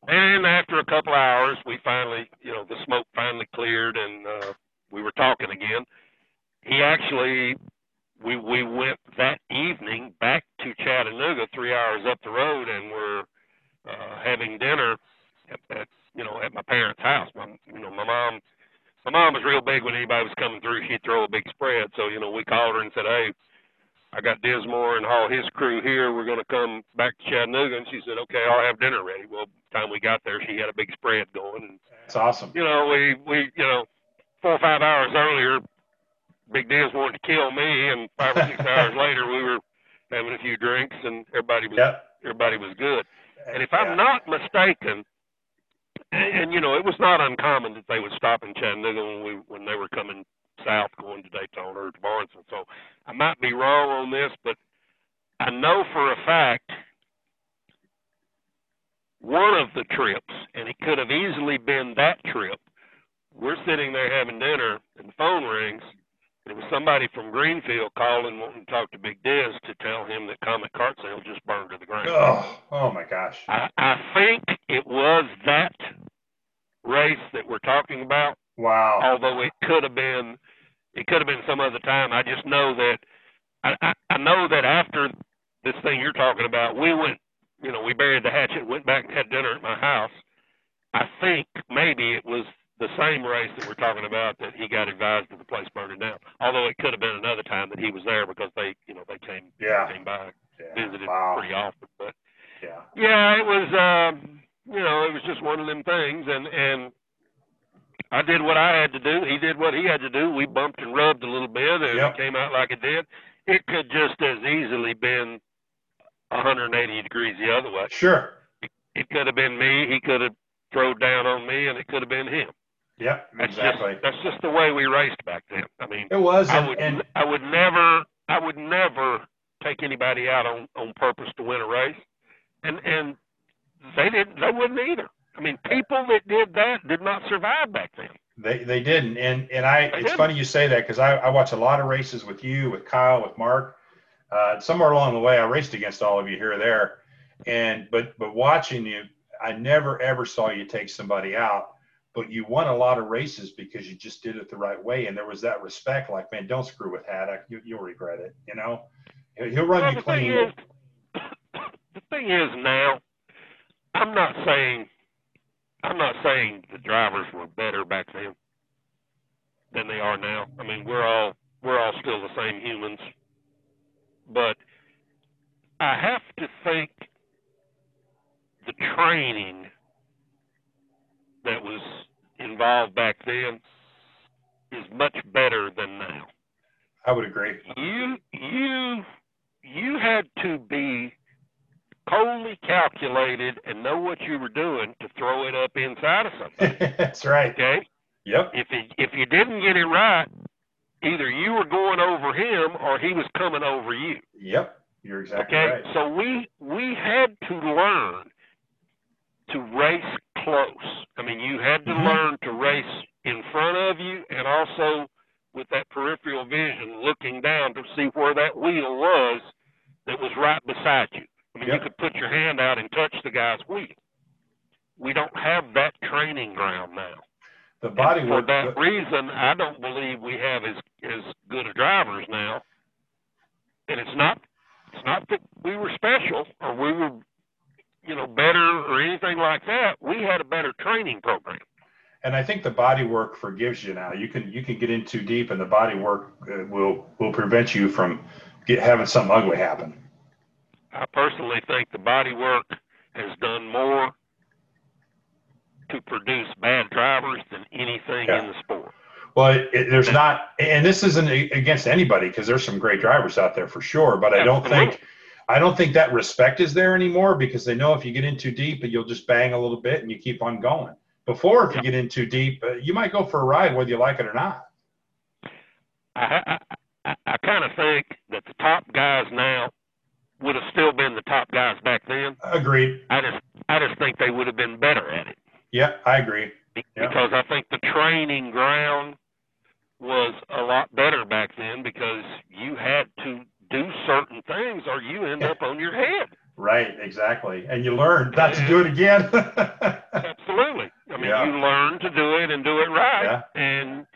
And after a couple hours, we finally, you know, the smoke finally cleared, and uh, we were talking again. He actually, we we went that evening back to Chattanooga, three hours up the road, and we're uh, having dinner at, at you know at my parents' house. My you know my mom, my mom was real big when anybody was coming through. She'd throw a big spread, so you know we called her and said, hey. I got Dismore and all his crew here. We're going to come back to Chattanooga. And she said, okay, I'll have dinner ready. Well, time we got there, she had a big spread going. And, It's awesome. you know, we, we, you know, four or five hours earlier, Big Diz wanted to kill me. And five or six hours later, we were having a few drinks and everybody was, Yep. everybody was good. And if I'm not mistaken, and, and you know, it was not uncommon that they would stop in Chattanooga when we when they were coming south, going to Daytona or to Barnesville. So I might be wrong on this, but I know for a fact one of the trips, and it could have easily been that trip. We're sitting there having dinner, and the phone rings. And it was somebody from Greenfield calling, wanting to talk to Big Diz to tell him that Comet Kart Sale just burned to the ground. Oh, oh my gosh. I, I think it was that race that we're talking about, Wow. although it could have been it could have been some other time. I just know that I, I, I know that after this thing you're talking about, we went you know, we buried the hatchet, went back and had dinner at my house. I think maybe it was the same race that we're talking about that he got advised of the place burning down. Although it could have been another time that he was there because they you know, they came Yeah. came by yeah. visited Wow. pretty often. But Yeah. yeah, it was um you know, it was just one of them things and and I did what I had to do. He did what he had to do. We bumped and rubbed a little bit and Yep. it came out like it did. It could just as easily been 180 degrees the other way. Sure. It could have been me. He could have throwed down on me, and it could have been him. Yep. That's Exactly. just that's just the way we raced back then. I mean, It was, I would and I would never I would never take anybody out on on purpose to win a race, and and they didn't they wouldn't either. I mean, people that did that did not survive back then. They they didn't, and and I. They it's didn't. funny you say that because I, I watch a lot of races with you, with Kyle, with Mark. Uh, somewhere along the way, I raced against all of you here or there, and but but watching you, I never ever saw you take somebody out. But you won a lot of races because you just did it the right way, and there was that respect. Like, man, don't screw with Haddock. You, you'll regret it. You know, He'll- run Well, you the thing clean. is, the thing is now, I'm not saying, I'm not saying the drivers were better back then than they are now. I mean, we're all we're all still the same humans, but I have to think the training that was involved back then is much better than now I would agree. you you you had to be coldly calculated and know what you were doing to throw it up inside of something. That's right. Okay, Yep. if it, if you didn't get it right, either you were going over him or he was coming over you. Yep. You're exactly Okay, right. so we we had to learn to race close. I mean, you had to Mhm. learn to race in front of you and also with that peripheral vision looking down to see where that wheel was that was right beside you. I mean, Yep. you could put your hand out and touch the guy's wheel. We don't have that training ground now. The And for work. that reason, I don't believe we have as as good a drivers now. And it's not it's not that we were special or we were, you know, better or anything like that. We had a better training program. and I think the body work forgives you now. You can you can get in too deep, and the body work uh, will will prevent you from get, having something ugly happen. I personally think the body work has done more to produce bad drivers than anything Yeah. in the sport. Well, it, it, there's not, and this isn't against anybody because there's some great drivers out there for sure. But I don't think, I don't think that respect is there anymore because they know if you get in too deep, you'll just bang a little bit and you keep on going. Before, if you get in too deep, uh, you might go for a ride whether you like it or not. I I, I, I kind of think that the top guys now would have still been the top guys back then. Agreed. I just I just think they would have been better at it Yeah, I agree. Yeah. because I think the training ground was a lot better back then because you had to do certain things or you end up on your head. Right, exactly. And you learn not to do it again. Absolutely. I mean, Yeah. you learn to do it and do it right. Yeah. And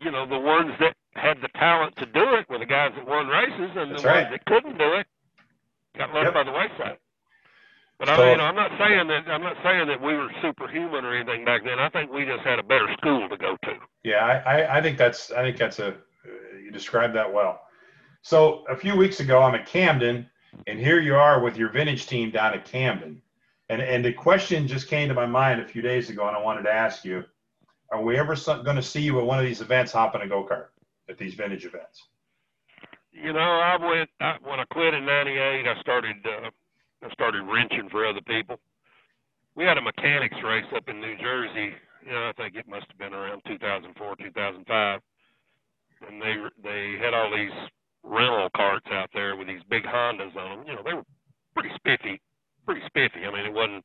you know, the ones that had the talent to do it were the guys that won races, and That's the right. ones that couldn't do it got left Yep. by the wayside. But I mean, you know, I'm not saying that I'm not saying that we were superhuman or anything back then. I think we just had a better school to go to. Yeah, I, I, think that's I think that's a you described that well. So a few weeks ago, I'm at Camden, and here you are with your vintage team down at Camden, and and the question just came to my mind a few days ago, and I wanted to ask you: Are we ever going to see you at one of these events hopping in a go kart at these vintage events? You know, I went I, when I quit in '98. I started uh, I started wrenching for other people. We had a mechanics race up in New Jersey. You know, I think it must have been around 2004, 2005, and they they had all these rental carts out there with these big Hondas on them. You know, they were pretty spiffy, pretty spiffy. I mean, it wasn't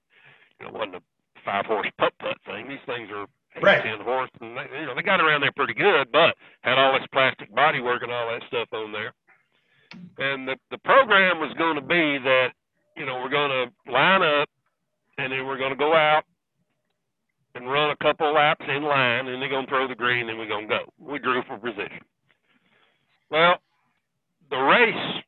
you know it wasn't a five horse putt putt thing. These things are eight, Right. ten horse, and they, you know they got around there pretty good, but had all this plastic body work and all that stuff on there. And the the program was going to be that you know we're going to line up, and then we're going to go out and run a couple laps in line, and they're going to throw the green, and we're going to go. We drew for position. Well, the race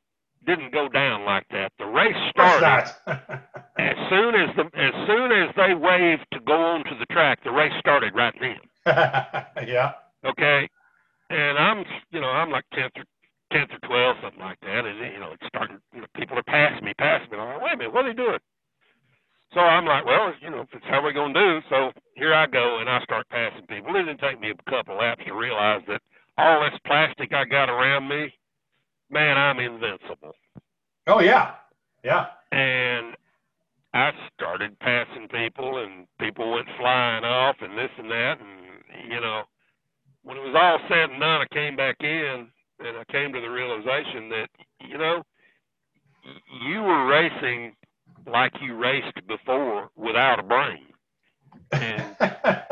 didn't go down like that. The race started as soon as the as soon as they waved to go onto the track, the race started right then. yeah. Okay, and I'm you know I'm like tenth or tenth or twelfth something like that, and you know it's starting. You know, people are passing me, passing me. and I'm like, wait a minute, what are they doing? So I'm like, well, you know, it's how we're gonna do. So here I go, and I start passing people. It didn't take me a couple laps to realize that all this plastic I got around me, man, I'm invincible. Oh yeah. Yeah. and I started passing people, and people went flying off, and this and that, and you know, when it was all said and done, I came back in, and I came to the realization that you know, you were racing like you raced before without a brain. And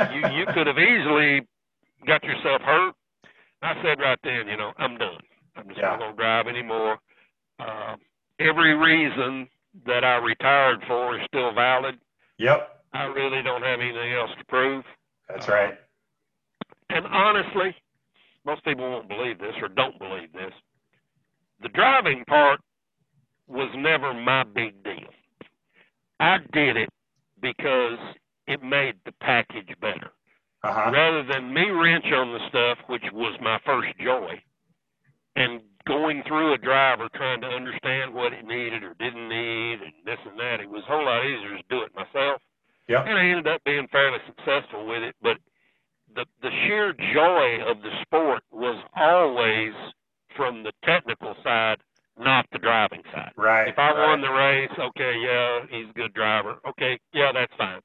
you you could have easily got yourself hurt. I said right then, you know, I'm done. I'm just Yeah. not gonna drive anymore. Uh, every reason that I retired for is still valid. yep. I really don't have anything else to prove. That's right. And honestly, most people won't believe this or don't believe this. The driving part was never my big deal. I did it because it made the package better. Uh huh. rather than me wrench on the stuff, which was my first joy, and going through a driver trying to understand what it needed or didn't need and this and that, it was a whole lot easier to do it myself. Yep. And I ended up being fairly successful with it. But the the sheer joy of the sport was always from the technical side, not the driving side. Right. If I right. won the race, okay, yeah, he's a good driver. Okay, yeah, that's fine.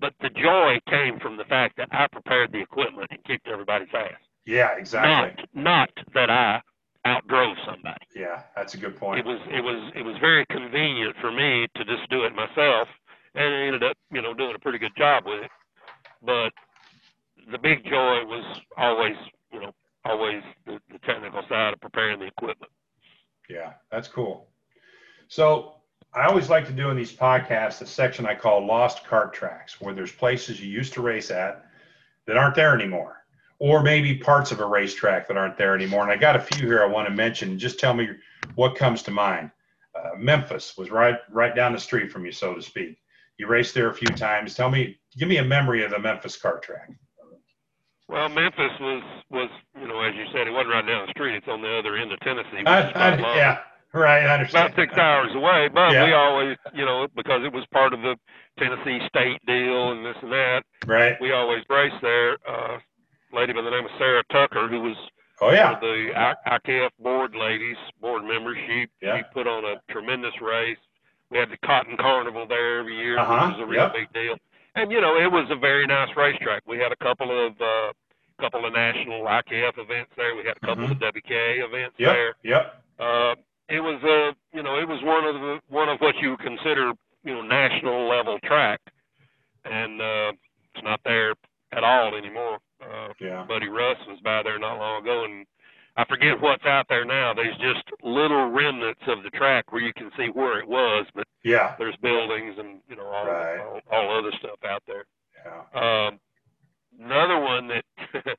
But the joy came from the fact that I prepared the equipment and kicked everybody's ass. Yeah. Exactly. Not not that I outdrove somebody. Yeah. That's a good point. It was it was it was very convenient for me to just do it myself and I ended up, you know, doing a pretty good job with it. But the big joy was always, you know, always the, the technical side of preparing the equipment. Yeah, that's cool. So I always like to do in these podcasts a section I call lost cart tracks, where there's places you used to race at that aren't there anymore, or maybe parts of a racetrack that aren't there anymore. And I got a few here I want to mention. Just tell me what comes to mind. Uh, Memphis was right right down the street from you, so to speak. You raced there a few times. Tell me, give me a memory of the Memphis cart track. Well, Memphis was was you know as you said, it wasn't right down the street. It's on the other end of Tennessee. I, I, yeah, right, I understand. about six hours away. But Yeah. we always, you know, because it was part of the Tennessee State deal and this and that, Right. we always raced there. Uh, lady by the name of Sarah Tucker, who was oh yeah. of the I- IKF board ladies, board member, she Yeah. she put on a tremendous race. We had the Cotton Carnival there every year, Uh-huh, which was a real yep. big deal. And you know, it was a very nice racetrack. We had a couple of uh, couple of national IKF events there. We had a couple of WKA events Mm-hmm. Yep. there. Yep. Uh, it was uh, you know, it was one of the one of what you would consider you know national level track, and uh, it's not there at all anymore. Uh, Yeah. Buddy Russ was by there not long ago, and I forget what's out there now. There's just little remnants of the track where you can see where it was, but Yeah. there's buildings and you know all Right. all, all other stuff out there. Yeah. Um, another one that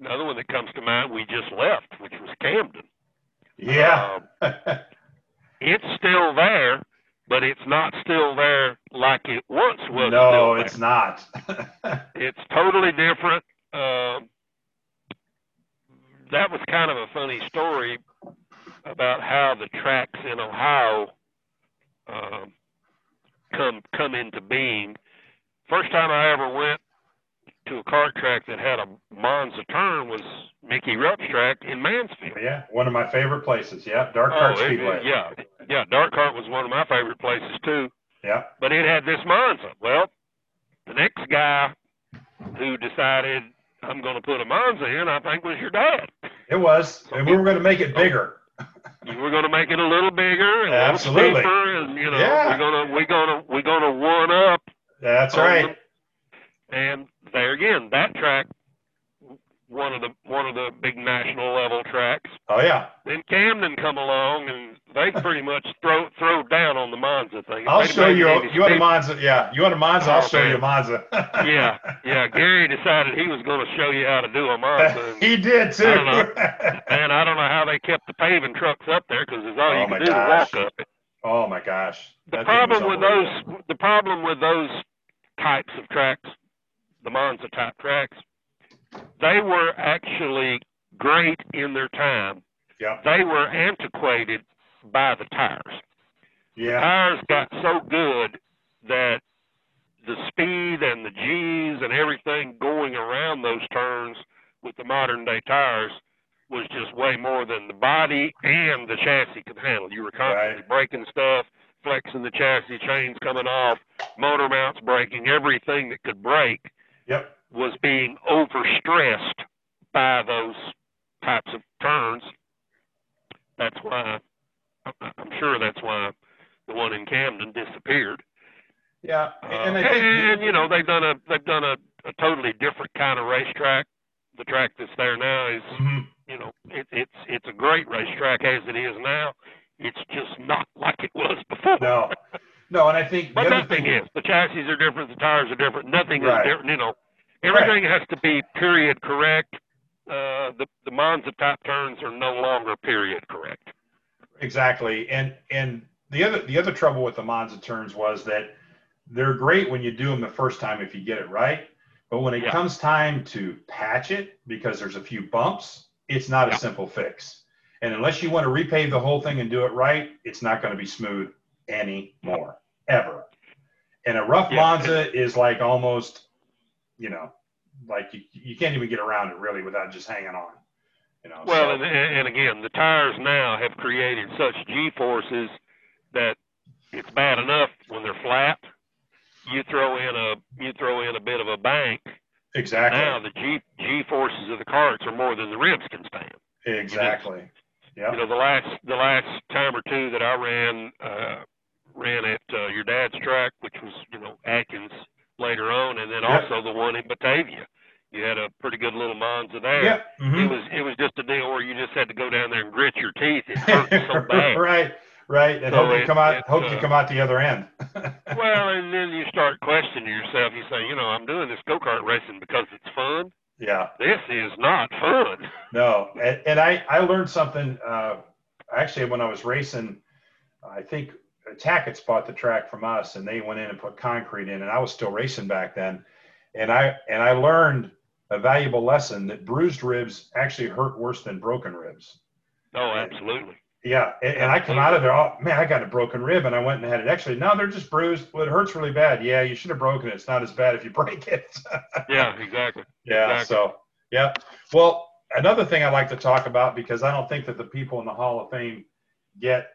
another one that comes to mind we just left, which was Camden. Yeah. Um, it's still there, but it's not still there like it once was. no, it's not. It's totally different. Um, that was kind of a funny story about how the tracks in Ohio um, come come into being. First time I ever went to a kart track that had a Monza turn was Mickey Rupp's track in Mansfield. yeah. One of my favorite places. Yeah. Dart Oh, Speedway. it- yeah, yeah. Dart Kart was one of my favorite places too. Yeah. but it had this Monza. Well, the next guy who decided I'm going to put a Monza in, I think, was your dad. It was, and we were going to make it oh. bigger. You were going to make it a little bigger and a little steeper, and you know Yeah. we're going to we're going to we're going to one up. That's right. them. And there again, that track, one of the one of the big national level tracks. Oh yeah. Then Camden come along, and they pretty much throw throw down on the Monza thing. If I'll show you. You want a Monza? Yeah. You want a Monza? I'll Oh, show you a. Monza. yeah, yeah. Gary decided he was going to show you how to do a Monza. He did too. I man, I don't know how they kept the paving trucks up there because it's all Oh, you can do gosh. to walk up it. oh my gosh. The That thing problem with those, the problem with those types of tracks, the Monza type tracks, they were actually great in their time. Yep. They were antiquated by the tires. Yeah. tires got so good that the speed and the G's and everything going around those turns with the modern day tires was just way more than the body and the chassis could handle. You were constantly Right. breaking stuff, flexing the chassis, chains coming off, motor mounts breaking, everything that could break Yep. Was being overstressed by those types of turns. That's why I'm sure that's why the one in Camden disappeared. Yeah. Uh, And and, you know they've done a they've done a, a totally different kind of racetrack. The track that's there now is Mhm. you know it, it's it's a great racetrack as it is now. It's just not like it was before. no, no, and I think But nothing thing is. The chassis are different. The tires are different. Nothing Right. is different. You know, everything has to be period correct. Uh, the the Monza type turns are no longer period correct. Exactly. And and the other the other trouble with the Monza turns was that they're great when you do them the first time if you get it right. But when it Yeah. comes time to patch it because there's a few bumps, it's not Yeah. a simple fix. And unless you want to repave the whole thing and do it right, it's not going to be smooth anymore ever. And a rough Yeah. Monza is like almost, you know, like you, you can't even get around it really without just hanging on. You know. Well, so- and, and again, the tires now have created such G forces that it's bad enough when they're flat. You throw in a you throw in a bit of a bank. exactly. Now the G G forces of the carts are more than the ribs can stand. Exactly. Yeah. You know, the last the last time or two that I ran uh, ran at uh, your dad's track, which was you know Atkins later on, and then Yep. also the one in Batavia. You had a pretty good little Monza there. Yeah. mhm. It was it was just a deal where you just had to go down there and grit your teeth. It hurt so bad. right. Right. And So hope you come out. it, hope you uh, come out the other end. Well, and then you start questioning yourself. You say, you know, I'm doing this go kart racing because it's fun. yeah. This is not fun. No. And, and I I learned something. Uh, actually, when I was racing, I think Tackett's bought the track from us, and they went in and put concrete in, and I was still racing back then, and I and I learned a valuable lesson that bruised ribs actually hurt worse than broken ribs. Oh, absolutely. Yeah, and, and I come out of there, oh man, I got a broken rib, and I went and had it. Actually, no, they're just bruised. Well, it hurts really bad. Yeah, you should have broken it. It's not as bad if you break it. yeah, exactly. Yeah. Exactly. So, yeah. Well, another thing I like to talk about because I don't think that the people in the Hall of Fame get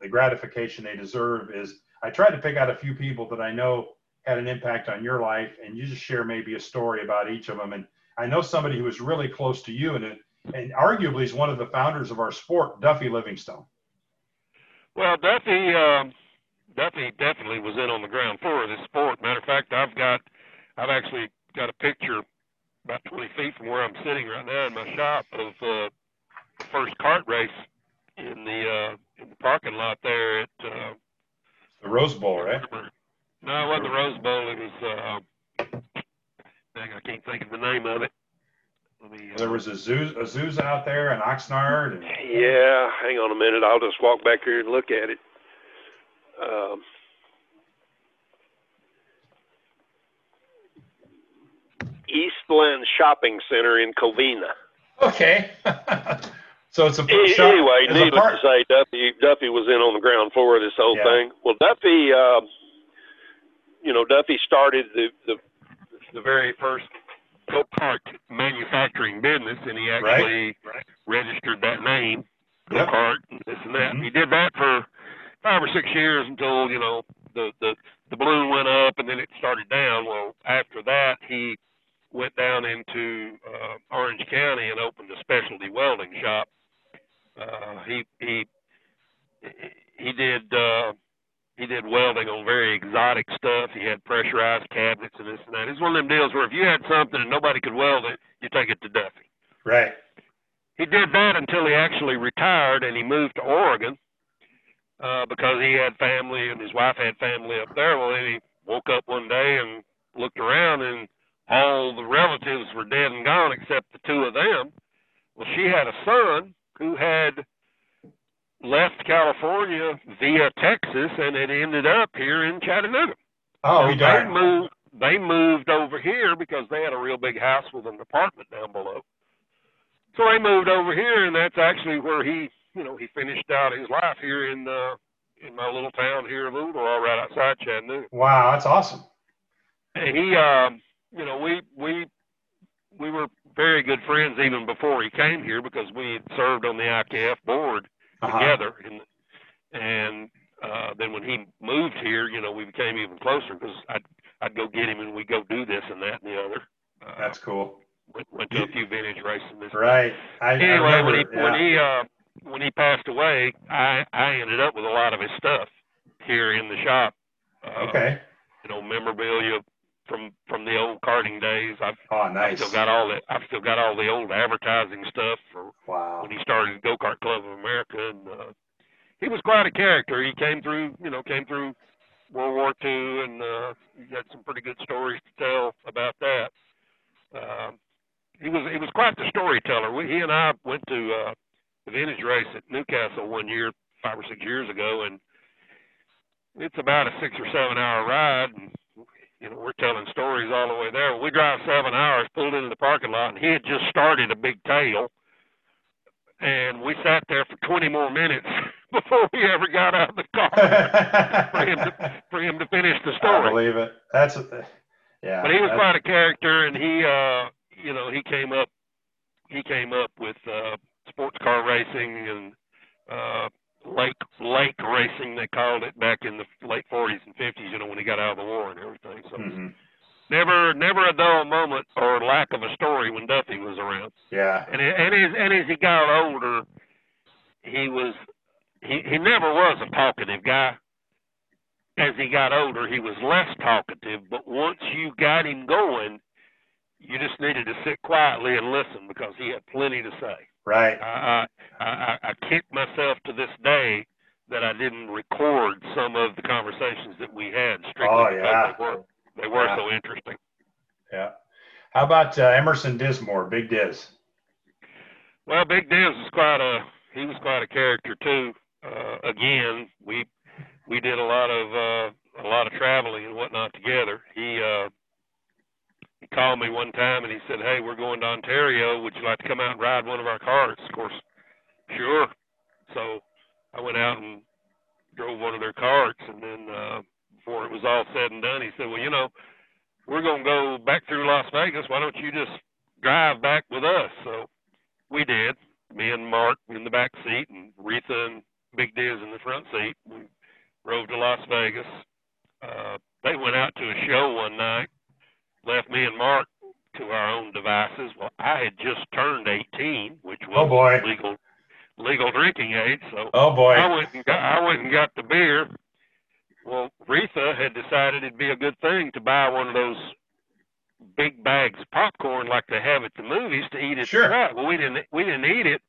the gratification they deserve is I tried to pick out a few people that I know had an impact on your life, and you just share maybe a story about each of them. And I know somebody who was really close to you, and it, and arguably is one of the founders of our sport, Duffy Livingstone. Well, Duffy, um, Duffy definitely was in on the ground floor of this sport. Matter of fact, I've got, I've actually got a picture about 20 feet from where I'm sitting right now in my shop of uh, first kart race in the uh, in the parking lot there at uh, the Rose Bowl, right? No, it wasn't the Rose Bowl. It was. Uh, dang, I can't think of the name of it. Me, uh, there was a zoo, a Azusa out there, an Oxnard. And... Yeah, hang on a minute. I'll just walk back here and look at it. Um, Eastland Shopping Center in Covina. Okay. so it's a shop, anyway. Needless to say, Duffy Duffy was in on the ground floor of this whole yeah. thing. Well, Duffy, uh, you know, Duffy started the the the very first go kart manufacturing business, and he actually right. registered that name, go kart, and this and that. Mm-hmm. He did that for five or six years until you know the the the balloon went up, and then it started down. Well, after that, he went down into uh, Orange County and opened a specialty welding shop. Uh, he he he did. Uh, he did welding on very exotic stuff. He had pressurized cabinets and this and that. It's one of them deals where if you had something and nobody could weld it, you take it to Duffy. Right. He did that until he actually retired and he moved to Oregon uh, because he had family and his wife had family up there. Well, then he woke up one day and looked around and all the relatives were dead and gone except the two of them. Well, she had a son who had left California via Texas and it ended up here in Chattanooga. Oh, so he died. They moved, they moved over here because they had a real big house with an apartment down below. So they moved over here, and that's actually where he, you know, he finished out his life here in uh, in my little town here of Ooltewah, right outside Chattanooga. Wow, that's awesome. And he, um, you know, we we we were very good friends even before he came here because we had served on the IKF board uh-huh. together. And and uh, then when he moved here, you know, we became even closer because I'd I'd go get him and we'd go do this and that and the other. Uh, That's cool. Went, went to a few vintage races. This right. I, anyway, I remember, when he yeah. when he uh, when he passed away, I I ended up with a lot of his stuff here in the shop. Uh, okay. You know, memorabilia from from the old karting days. I've, oh, nice. I've still got all the I've still got all the old advertising stuff for wow. when he started Go Kart Club of America, and uh, he was quite a character. He came through, you know, came through World War II, and uh, he had some pretty good stories to tell about that. Uh, he was he was quite the storyteller. We, he and I went to uh, the vintage race at Newcastle one year, five or six years ago, and it's about a six or seven hour ride. And you know, we're telling stories all the way there. We drive seven hours, pulled into the parking lot, and he had just started a big tale. And we sat there for 20 more minutes before we ever got out of the car for him to for him to finish the story. I believe it. That's yeah. But he was quite a character, and he, uh, you know, he came up, he came up with uh, sports car racing and uh, lake lake racing they called it back in the late 40s and 50s. You know when he got out of the war and everything. So mm-hmm. never never a dull moment or lack of a story when Duffy was around. Yeah. And and as and as he got older, he was he he never was a talkative guy. As he got older, he was less talkative. But once you got him going, you just needed to sit quietly and listen because he had plenty to say. Right. I, I, I, kick myself to this day that I didn't record some of the conversations that we had strictly oh, because yeah. they were, they were yeah. so interesting. Yeah. How about uh, Emerson Dismore, Big Diz? Well, Big Diz was quite a he was quite a character too. Uh, again, we we did a lot of uh, a lot of traveling and whatnot together. He uh, he called me one time and he said, "Hey, we're going to Ontario. Would you like to come out and ride one of our cars?" Of course, sure. So I went out and drove one of their carts, and then uh, before it was all said and done, he said, "Well, you know, we're gonna go back through Las Vegas. Why don't you just drive back with us?" So we did. Me and Mark in the back seat, and Retha and Big Diz in the front seat. We drove to Las Vegas. Uh, they went out to a show one night, left me and Mark to our own devices. Well, I had just turned 18, which oh, was oh boy. legal legal drinking age. So oh boy, I went and got I went and got the beer. Well, Retha had decided it'd be a good thing to buy one of those big bags of popcorn like they have at the movies to eat at sure. Well, we didn't we didn't eat it,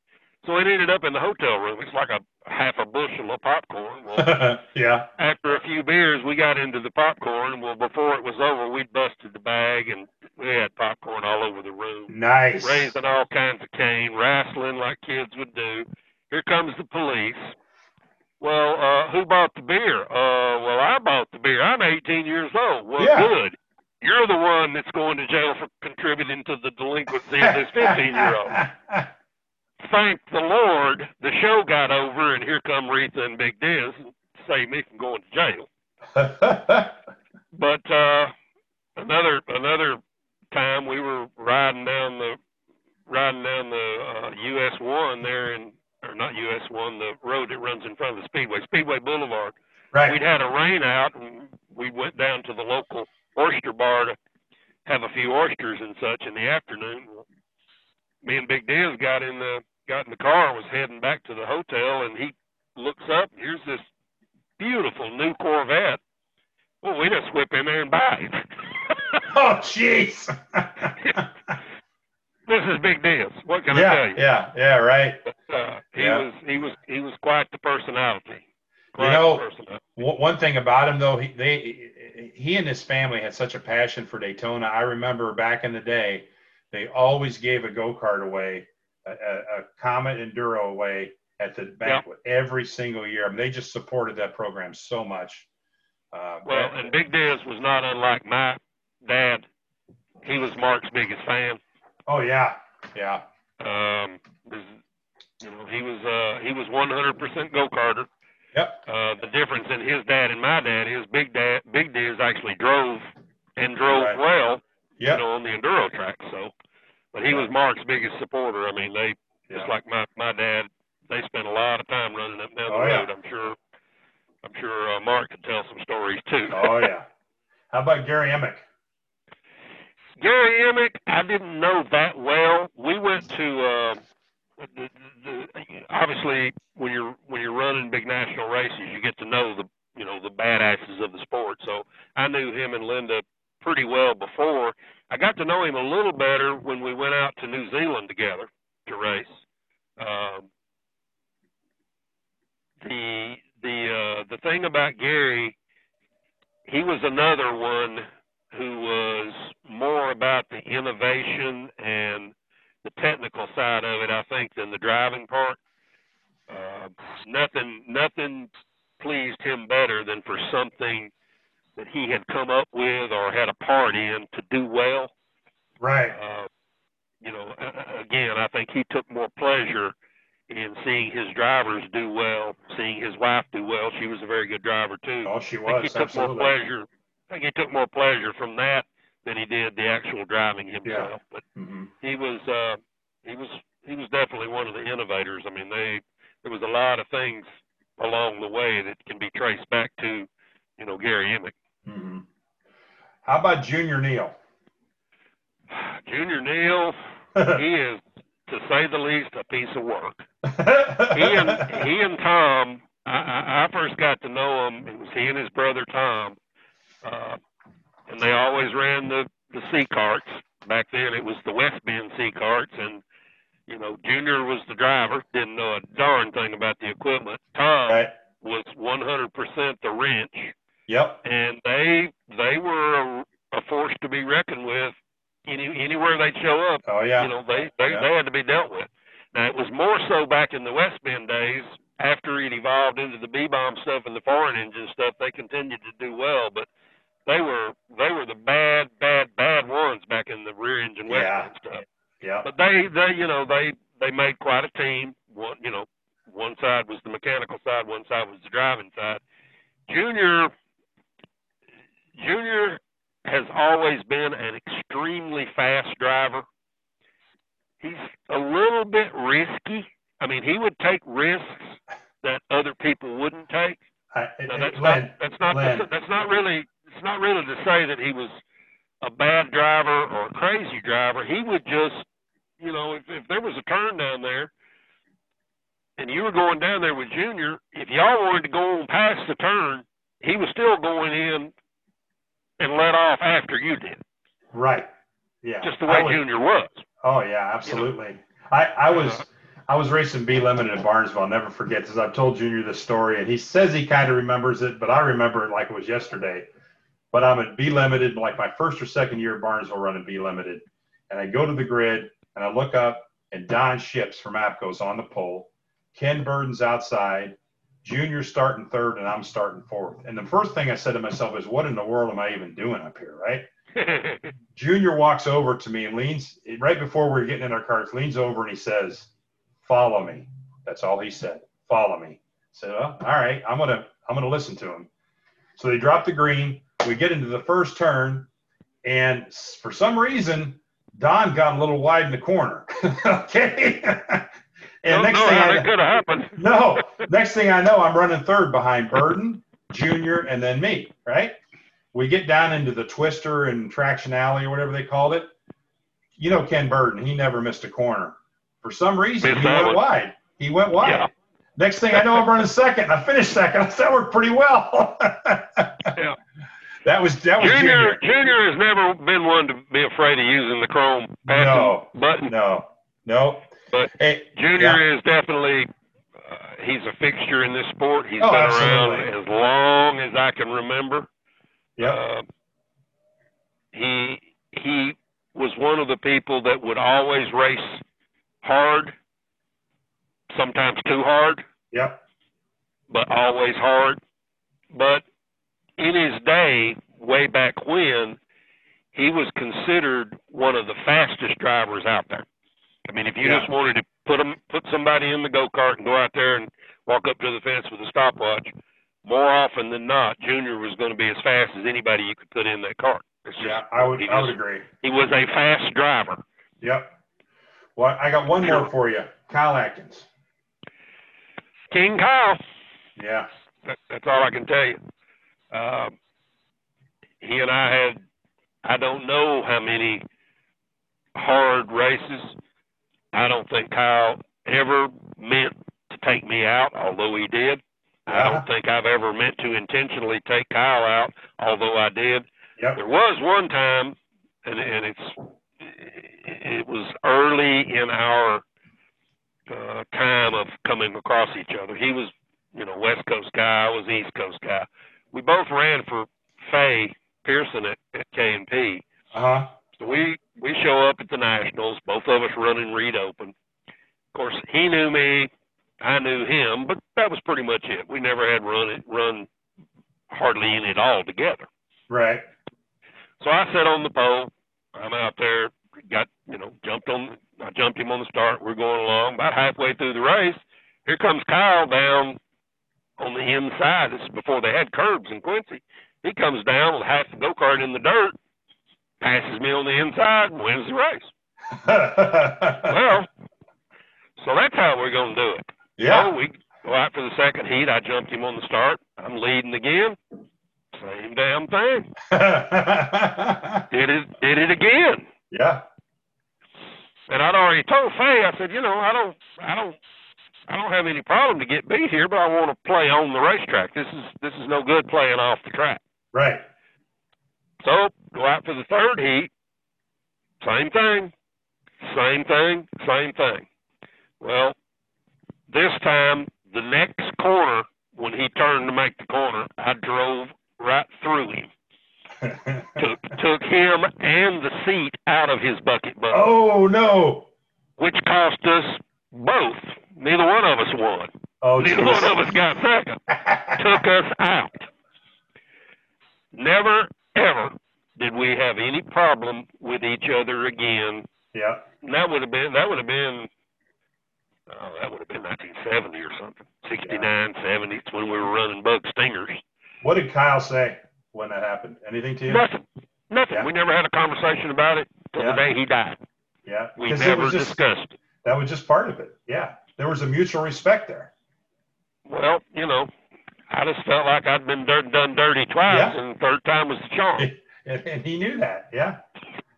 so it ended up in the hotel room. It's like a half a bushel of popcorn. Well, yeah. After a few beers, we got into the popcorn. Well, before it was over, we busted the bag and we had popcorn all over the room. Nice. Raising all kinds of cane, wrestling like kids would do. Here comes the police. Well, uh, who bought the beer? Uh, well, I bought the beer. I'm 18 years old. Well, yeah. good. You're the one that's going to jail for contributing to the delinquency of this 15 year old. Thank the Lord, the show got over, and here come Retha and Big Diz and save me from going to jail. but uh, another another time we were riding down the riding down the uh, US one there in or not US one, the road that runs in front of the Speedway, Speedway Boulevard. Right. We'd had a rain out, and we went down to the local oyster bar to have a few oysters and such in the afternoon. Me and Big Diz got in the got in the car was heading back to the hotel, and he looks up. Here's this beautiful new Corvette. Well, we just whip in there and buy it. oh, jeez. this is Big Diz. What can yeah, I tell you? Yeah, yeah, right. Uh, he Yeah. was he was he was quite the personality. Quite You know, personality. One one thing about him, though, he they he and his family had such a passion for Daytona. I remember back in the day, they always gave a go kart away, a, a, Comet Enduro away at the banquet every single year. I mean, they just supported that program so much. Uh, Well, and Big Diz was not unlike my dad. He was Mark's biggest fan. oh yeah, yeah, Um, you know, he was uh, he was 100% go karter. yep, Uh, the difference in his dad and my dad is Big Dad Big Diz actually drove and drove Right. well, yep, you know, on the enduro track. So, but he was Mark's biggest mean, they yeah. just like my my dad, they spent a lot of time running up and down the Oh, yeah. road. I'm sure. I'm sure uh, Mark could tell some stories too. oh yeah. How about Gary Emick? Gary Emick, I didn't know that well. We went to uh, the, the, the, obviously when you're when you're running big national races, you get to know the you know the badasses of the sport. So I knew him and Linda pretty well before. I got to know him a little better when we went out to New Zealand together to race. Um, the the uh, the thing about Gary, he was another one who was more about the innovation and the technical side of it, I think, than the driving part. Uh, nothing, nothing pleased him better than for something that he had come up with or had a part in to do well. Right. Uh, you know, a- a- again, I think he took more pleasure in seeing his drivers do well, seeing his wife do well. She was a very good driver too. Oh, she I think he was took absolutely. more pleasure. I think he took more pleasure from that than he did the actual driving himself. But hmm he was uh, he was he was definitely one of the innovators. I mean, they there was a lot of things along the way that can be traced back to you know Gary Emick. hmm How about Junior Neal? Junior Neal, he is to say the least a piece of work. He and he and Tom, I, I, I first got to know him. It was he and his brother Tom, uh, and they always ran the the C carts. Back then, it was the West Bend C carts, and you know, Junior was the driver. Didn't know a darn thing about the equipment. Tom right. was 100% the wrench, Yep. and they they were a, a force to be reckoned with. Any anywhere they'd show up, Oh yeah. you know, they they, Yeah. they had to be dealt with. Now it was more so back in the West Bend days. After it evolved into the B bomb stuff and the foreign engine stuff, they continued to do well, but they were they were the bad, bad, bad ones back in the rear engine West Yeah. Bend stuff. Yep. But they they you know they they made quite a team. One you know one One side was the mechanical side, one side was the driving side. Junior Junior has always been an extremely fast driver. He's a little bit risky. I mean, he would take risks that other people wouldn't take. I, Now, that's Len, not that's not Len. that's not really it's not really to say that he was a bad driver or a crazy driver. He would just, you know, if if there was a turn down there and you were going down there with Junior, if y'all wanted to go on past the turn, he was still going in and let off after you did. right. Yeah. Just the way would- Junior was. Oh yeah, absolutely. I, I was I was racing B Limited in Barnesville. I'll never forget this. I've told Junior this story, and he says he kind of remembers it, but I remember it like it was yesterday. But I'm at B Limited, like my first or second year at Barnesville running B Limited, and I go to the grid and I look up, and Don Ships from APCO's on the pole. Ken Burden's outside. Junior starting third, and I'm starting fourth. And the first thing I said to myself is, "What in the world am I even doing up here?" Right? Junior walks over to me and leans right before we are getting in our cars, leans over and he says, Follow me. That's all he said. Follow me. I said, well, all right, I'm gonna I'm gonna listen to him. So they drop the green. We get into the first turn, and for some reason, Don got a little wide in the corner. okay. and Don't next thing I that could have happened. no, next thing I know, I'm running third behind Burden, Junior, and then me, right? We get down into the twister and traction alley or whatever they called it. You know Ken Burden, he never missed a corner. For some reason, Missed he went one. wide. He went wide. Yeah. Next thing I know, I'm running second. I finished second. I said, that worked pretty well. Yeah. That was that was Junior, Junior. Junior has never been one to be afraid of using the chrome No. button. No, no. But hey, Junior is definitely uh, he's a fixture in this sport. He's Oh, been absolutely. around as long as I can remember. Yeah. Uh, he he was one of the people that would always race hard, sometimes too hard, yep, but always hard. But in his day, way back when, he was considered one of the fastest drivers out there. I mean, if you Yeah. just wanted to put him, put somebody in the go kart and go out there and walk up to the fence with a stopwatch, more often than not, Junior was going to be as fast as anybody you could put in that cart. Just, yeah. I would I would agree. he was a fast driver. Yep. Well, I got one more for you, Kyle Atkins. King Kyle. Yeah. That, that's all I can tell you. Uh, he and I had, I don't know how many hard races. I don't think Kyle ever meant to take me out, although he did. I don't think I've ever meant to intentionally take Kyle out, although I did. Yep. There was one time, and, and it's it was early in our uh, time of coming across each other. He was, you know, West Coast guy. I was East Coast guy. We both ran for Fay Pearson at, at K and P. Uh huh. So we we show up at the nationals, both of us running Reed Open. Of course, he knew me, I knew him, but that was pretty much it. We never had run it run hardly any at all together. Right. So I sat on the pole. I'm out there, got you know, jumped on. I jumped him on the start. We're going along. About halfway through the race, here comes Kyle down on the inside. This is before they had curbs in Quincy. He comes down with half the go kart in the dirt, passes me on the inside, and wins the race. Well, so that's how we're going to do it. yeah. So we go out for the second heat. I jumped him on the start. I'm leading again. Same damn thing. Did it. Did it again. yeah. And I'd already told Faye, I said, you know, I don't, I don't, I don't have any problem to get beat here, but I want to play on the racetrack. This is, this is no good playing off the track. Right. So go out for the third heat. Same thing, same thing, same thing. Well, this time the next corner, when he turned to make the corner, I drove right through him. Took took him and the seat out of his bucket boat. oh no. which cost us both. Neither one of us won. Oh, Neither one of us got second. Took us out. Never, ever did we have any problem with each other again. yeah. That would have been that would have been oh, that would have been 1970 or something. 69, yeah. 70. It's when we were running bug stingers. What did Kyle say when that happened? Anything to you? Nothing. Nothing. Yeah. We never had a conversation about it till yeah. the day he died. Yeah. We never just, discussed it. That was just part of it. Yeah. There was a mutual respect there. Well, you know, I just felt like I'd been dirt, done dirty twice, yeah. and the third time was the charm. and, and he knew that. Yeah.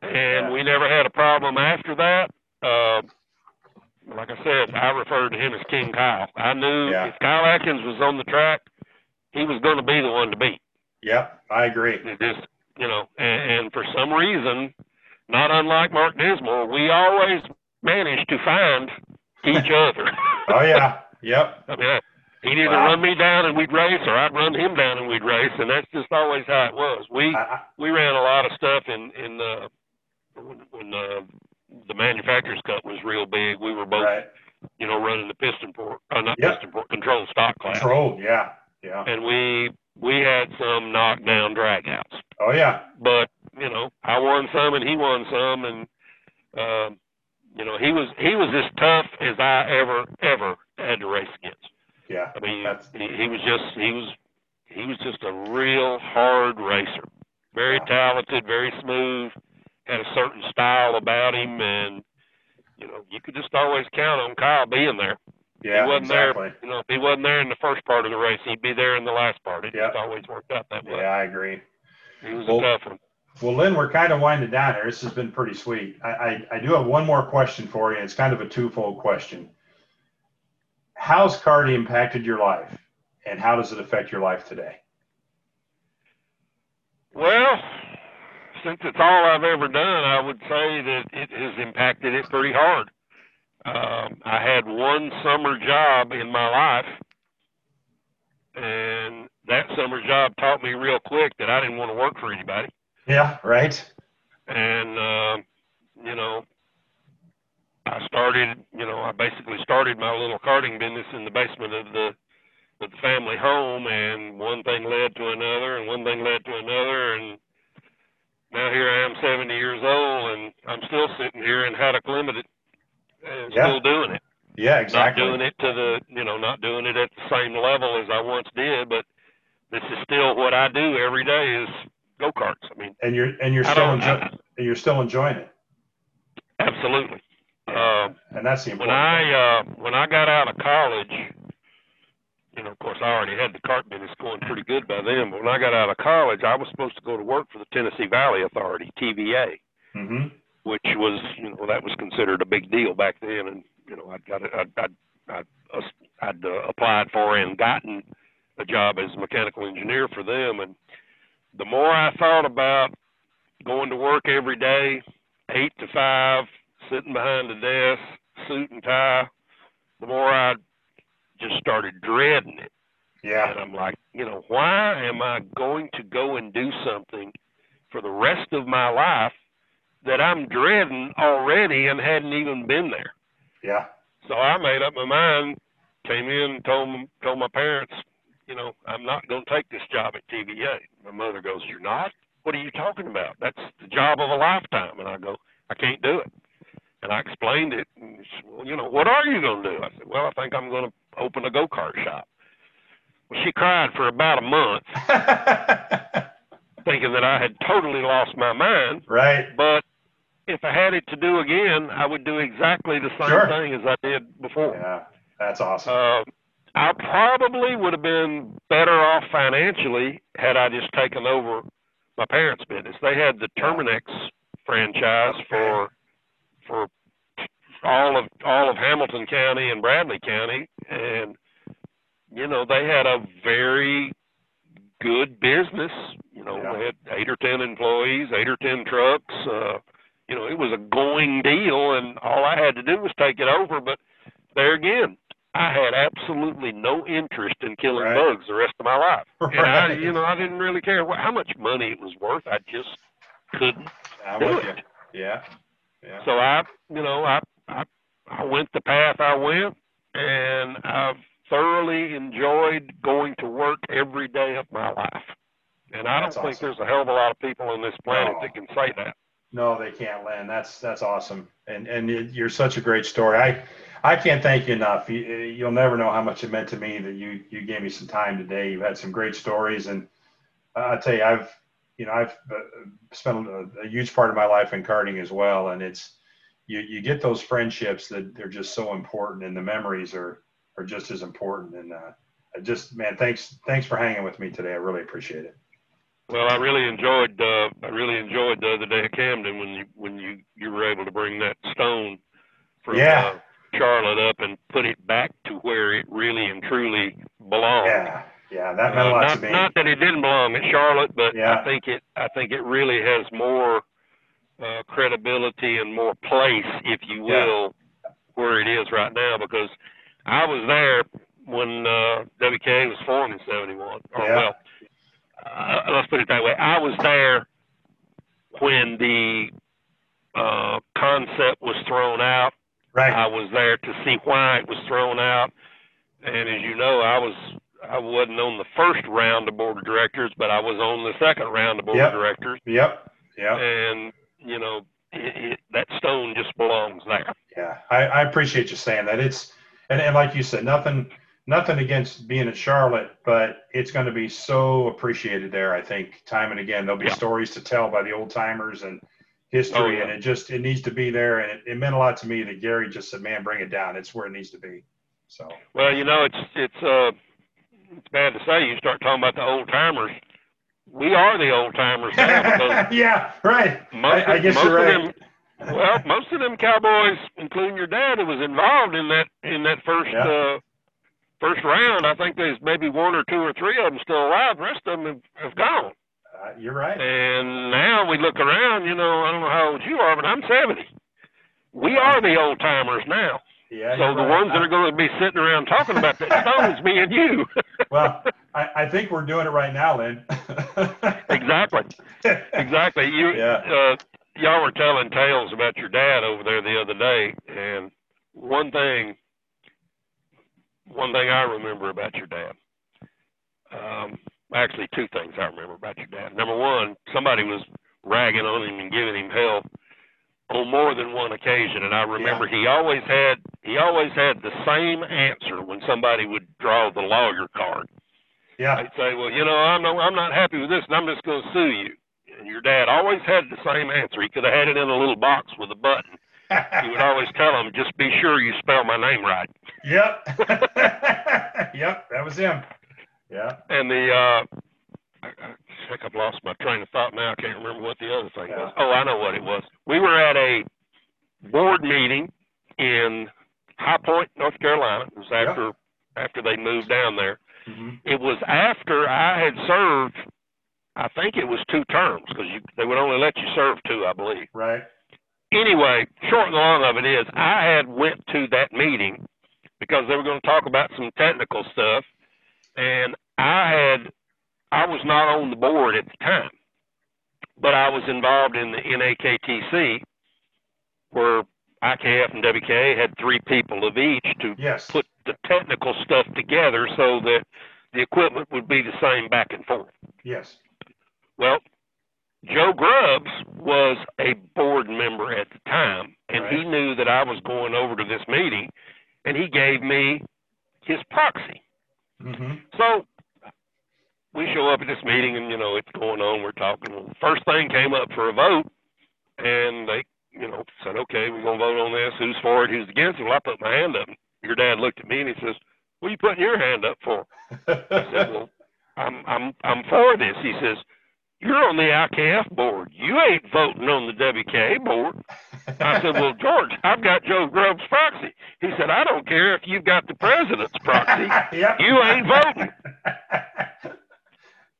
And yeah. we never had a problem after that. Uh, like I said, I referred to him as King Kyle. I knew yeah. if Kyle Atkins was on the track, he was going to be the one to beat. Yep, I agree. It just you know, and, and for some reason, not unlike Mark Dismore, we always managed to find each other. oh yeah, yep. I mean, he'd either wow. run me down and we'd race, or I'd run him down and we'd race, and that's just always how it was. We I, we ran a lot of stuff in in uh, when, when uh, the manufacturers cup was real big. We were both, right. you know, running the piston port, uh, not yep. piston port, control stock class. Control, yeah, yeah. And we we had some knockdown dragouts. Oh yeah. But you know, I won some and he won some, and uh, you know, he was he was as tough as I ever ever had to race against. Yeah. I mean, he, he was just he was he was just a real hard racer. Very talented, very smooth, had a certain style about him, and you know, you could just always count on Kyle being there. Yeah, he wasn't exactly. there. You know, if he wasn't there in the first part of the race, he'd be there in the last part. It yep. just always worked out that way. Yeah, I agree. He was well, a tough one. Well, Lynn, we're kind of winding down here. This has been pretty sweet. I, I, I do have one more question for you. It's kind of a twofold question. How's karting impacted your life, and how does it affect your life today? Well, since it's all I've ever done, I would say that it has impacted it pretty hard. Um, I had one summer job in my life, and that summer job taught me real quick that I didn't want to work for anybody. Yeah, right. And uh, you know, I started. You know, I basically started my little karting business in the basement of the of the family home, and one thing led to another, and one thing led to another, and now here I am, 70 years old, and I'm still sitting here in Haddock Limited and yeah. still doing it. Yeah, exactly. Not doing it to the, you know, not doing it at the same level as I once did, but this is still what I do every day is go karts. I mean, and you're and you're still enjoying you're still enjoying it. Absolutely. Um, and that's the important. When I uh, when I got out of college, you know, of course, I already had the cart business going pretty good by then. But when I got out of college, I was supposed to go to work for the Tennessee Valley Authority (TVA). Mm-hmm which was you know that was considered a big deal back then, and you know I'd got I'd I'd, I'd, I'd uh, applied for and gotten a job as a mechanical engineer for them, and the more I thought about going to work every day, eight to five, sitting behind the desk, suit and tie, the more I just started dreading it. Yeah. And I'm like, you know, why am I going to go and do something for the rest of my life that I'm dreading already and hadn't even been there. Yeah. So I made up my mind, came in, told told my parents, you know, I'm not going to take this job at TVA. My mother goes, "You're not? What are you talking about? That's the job of a lifetime." And I go, "I can't do it." And I explained it. And she well, you know, what are you going to do? I said, "Well, I think I'm going to open a go kart shop." Well, she cried for about a month. thinking that I had totally lost my mind. Right. But if I had it to do again, I would do exactly the same sure. thing as I did before. Yeah, that's awesome. Uh, I probably would have been better off financially had I just taken over my parents' business. They had the Terminix franchise for for all of all of Hamilton County and Bradley County, and you know they had a very good business. You know, yeah. they had eight or ten employees, eight or ten trucks. Uh, you know, it was a going deal, and all I had to do was take it over. But there again, I had absolutely no interest in killing right. bugs the rest of my life. Right. And I, you know, I didn't really care what, how much money it was worth. I just couldn't I'm do it. You. Yeah. Yeah. So I, you know, I, I, I went the path I went, and I've thoroughly enjoyed going to work every day of my life. And I That's don't awesome. think there's a hell of a lot of people on this planet no. that can say that. No, they can't land. That's that's awesome, and and it, you're such a great story. I I can't thank you enough. You, you'll never know how much it meant to me that you you gave me some time today. You've had some great stories, and uh, I tell you, I've you know I've uh, spent a, a, huge part of my life in karting as well, and it's you you get those friendships that they're just so important, and the memories are are just as important. And uh, I just man, thanks thanks for hanging with me today. I really appreciate it. Well, I really enjoyed uh, I really enjoyed the other day at Camden when you when you you were able to bring that stone from yeah. uh, Charlotte up and put it back to where it really and truly belonged. Yeah, yeah, that meant a uh, not, to me. Not that it didn't belong in Charlotte, but yeah. I think it I think it really has more uh, credibility and more place, if you will, yeah. where it is right now because I was there when uh, WKA was formed in '71. Or yeah. well, uh, let's put it that way. I was there when the uh, concept was thrown out. Right. I was there to see why it was thrown out, and as you know, I was I wasn't on the first round of board of directors, but I was on the second round of board yep. of directors. Yep. Yep. And you know, it, it, that stone just belongs there. Yeah, I, I appreciate you saying that. It's and, and like you said, nothing nothing against being in Charlotte, but it's going to be so appreciated there. I think time and again there'll be Yeah. stories to tell by the old timers and history, Oh, yeah. and it just it needs to be there. And it, it meant a lot to me that Gary just said, "Man, bring it down. It's where it needs to be." So Well, you know, it's it's uh it's bad to say. You start talking about the old timers. We are the old timers now yeah, right. most, I, I guess most you're of right. them well, most of them cowboys, including your dad, who was involved in that in that first Yeah. uh first round. I think there's maybe one or two or three of them still alive. The rest of them have, have gone. Uh, you're right. And now we look around. You know, I don't know how old you are, but I'm 70. We are the old timers now. Yeah. So the right. ones that are going to be sitting around talking about that stone is me and you. well, I, I think we're doing it right now, Lynn. exactly. Exactly. You Yeah. uh, y'all were telling tales about your dad over there the other day, and one thing, one thing I remember about your dad. Um, actually, two things I remember about your dad. Number one, somebody was ragging on him and giving him hell on more than one occasion, and I remember he always had he always had the same answer when somebody would draw the lawyer card. Yeah. They'd say, "Well, you know, I'm no, I'm not happy with this, and I'm just going to sue you." And your dad always had the same answer. He could have had it in a little box with a button. He would always tell them, "Just be sure you spell my name right." Yep. yep. That was him. Yeah. And the uh, I, I think I've lost my train of thought now. I can't remember what the other thing Yeah. was. Oh, I know what it was. We were at a board meeting in High Point, North Carolina. It was after after they moved down there. hmm It was after I had served. I think it was two terms because they would only let you serve two, I believe. Right. anyway, short and long of it is, I had went to that meeting because they were going to talk about some technical stuff, and I had, I was not on the board at the time, but I was involved in the NAKTC, where IKF and WKA had three people of each to Yes. put the technical stuff together so that the equipment would be the same back and forth. Yes. Well, Joe Grubbs was a board member at the time, and he knew that I was going over to this meeting, and he gave me his proxy. Hmm So we show up at this meeting, and you know it's going on. We're talking. Well, first thing came up for a vote, and they, you know, said, "Okay, we're gonna vote on this. Who's for it? Who's against it?" Well, I put my hand up. Your dad looked at me and he says, "What are you putting your hand up for?" I said, "Well, I'm I'm I'm for this." He says, "You're on the IKF board. You ain't voting on the WKA board." I said, "Well, George, I've got Joe Grubbs' proxy." He said, "I don't care if you've got the president's proxy. yep. You ain't voting."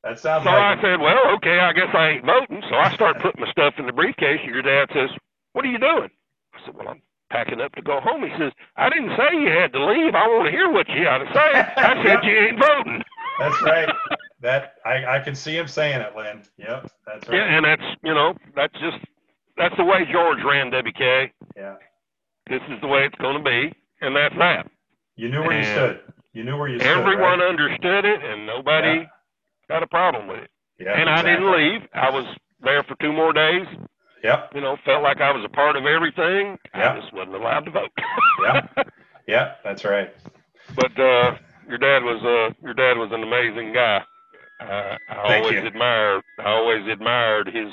that sounds So I like it. said, "Well, okay, I guess I ain't voting." So I start putting my stuff in the briefcase, and your dad says, "What are you doing?" I said, "Well, I'm packing up to go home." He says, "I didn't say you had to leave. I want to hear what you had to say." I said, Yep. "You ain't voting." That's right. That I, I can see him saying it, Lynn. Yep. That's right. Yeah, and that's you know that's just that's the way George ran WK. Yeah. This is the way it's going to be, and that's that. You knew where you stood. You knew where you stood. Everyone right? understood it, and nobody Yeah. got a problem with it. Yeah, and I didn't leave. I was there for two more days. Yep. You know, felt like I was a part of everything. Yeah. I just wasn't allowed to vote. Yeah. Yeah, that's right. But uh, your dad was uh, your dad was an amazing guy. Uh, I Thank always you. admired I always admired his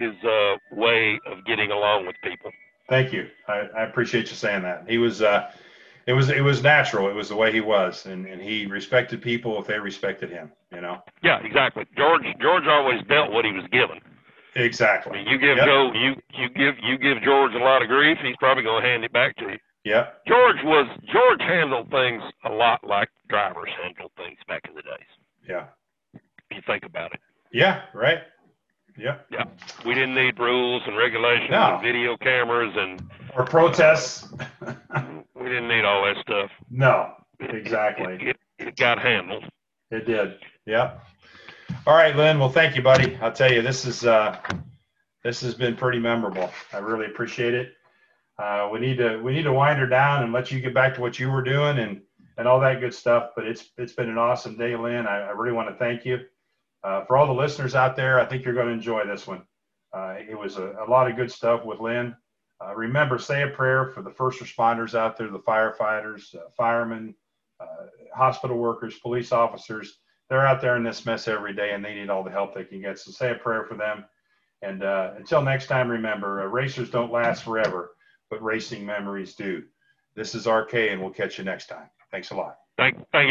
his uh, way of getting along with people. Thank you. I, I appreciate you saying that. He was, uh, it was, it was natural. It was the way he was, and, and he respected people if they respected him. You know. Yeah, exactly. George George always dealt what he was given. I Exactly. mean, you give Yep. Joe you you give you give George a lot of grief, he's probably going to hand it back to you. Yeah. George was George handled things a lot like drivers handled things back in the days. Yeah. If you think about it, Yeah. Right. Yep. Yeah. We didn't need rules and regulations No. and video cameras, and Or protests. we didn't need all that stuff. no. Exactly. It, it, it got handled. It did. Yep. All right, Lynn. Well, thank you, buddy. I'll tell you, this is uh, this has been pretty memorable. I really appreciate it. Uh, we need to we need to wind her down and let you get back to what you were doing and and all that good stuff. But it's it's been an awesome day, Lynn. I, I really want to thank you uh, for all the listeners out there. I think you're going to enjoy this one. Uh, it was a, a lot of good stuff with Lynn. Uh, remember, say a prayer for the first responders out there, the firefighters, uh, firemen, uh, hospital workers, police officers. They're out there in this mess every day and they need all the help they can get. So say a prayer for them. And uh, until next time, remember, racers don't last forever, but racing memories do. This is RK, and we'll catch you next time. Thanks a lot. Thank, thank you.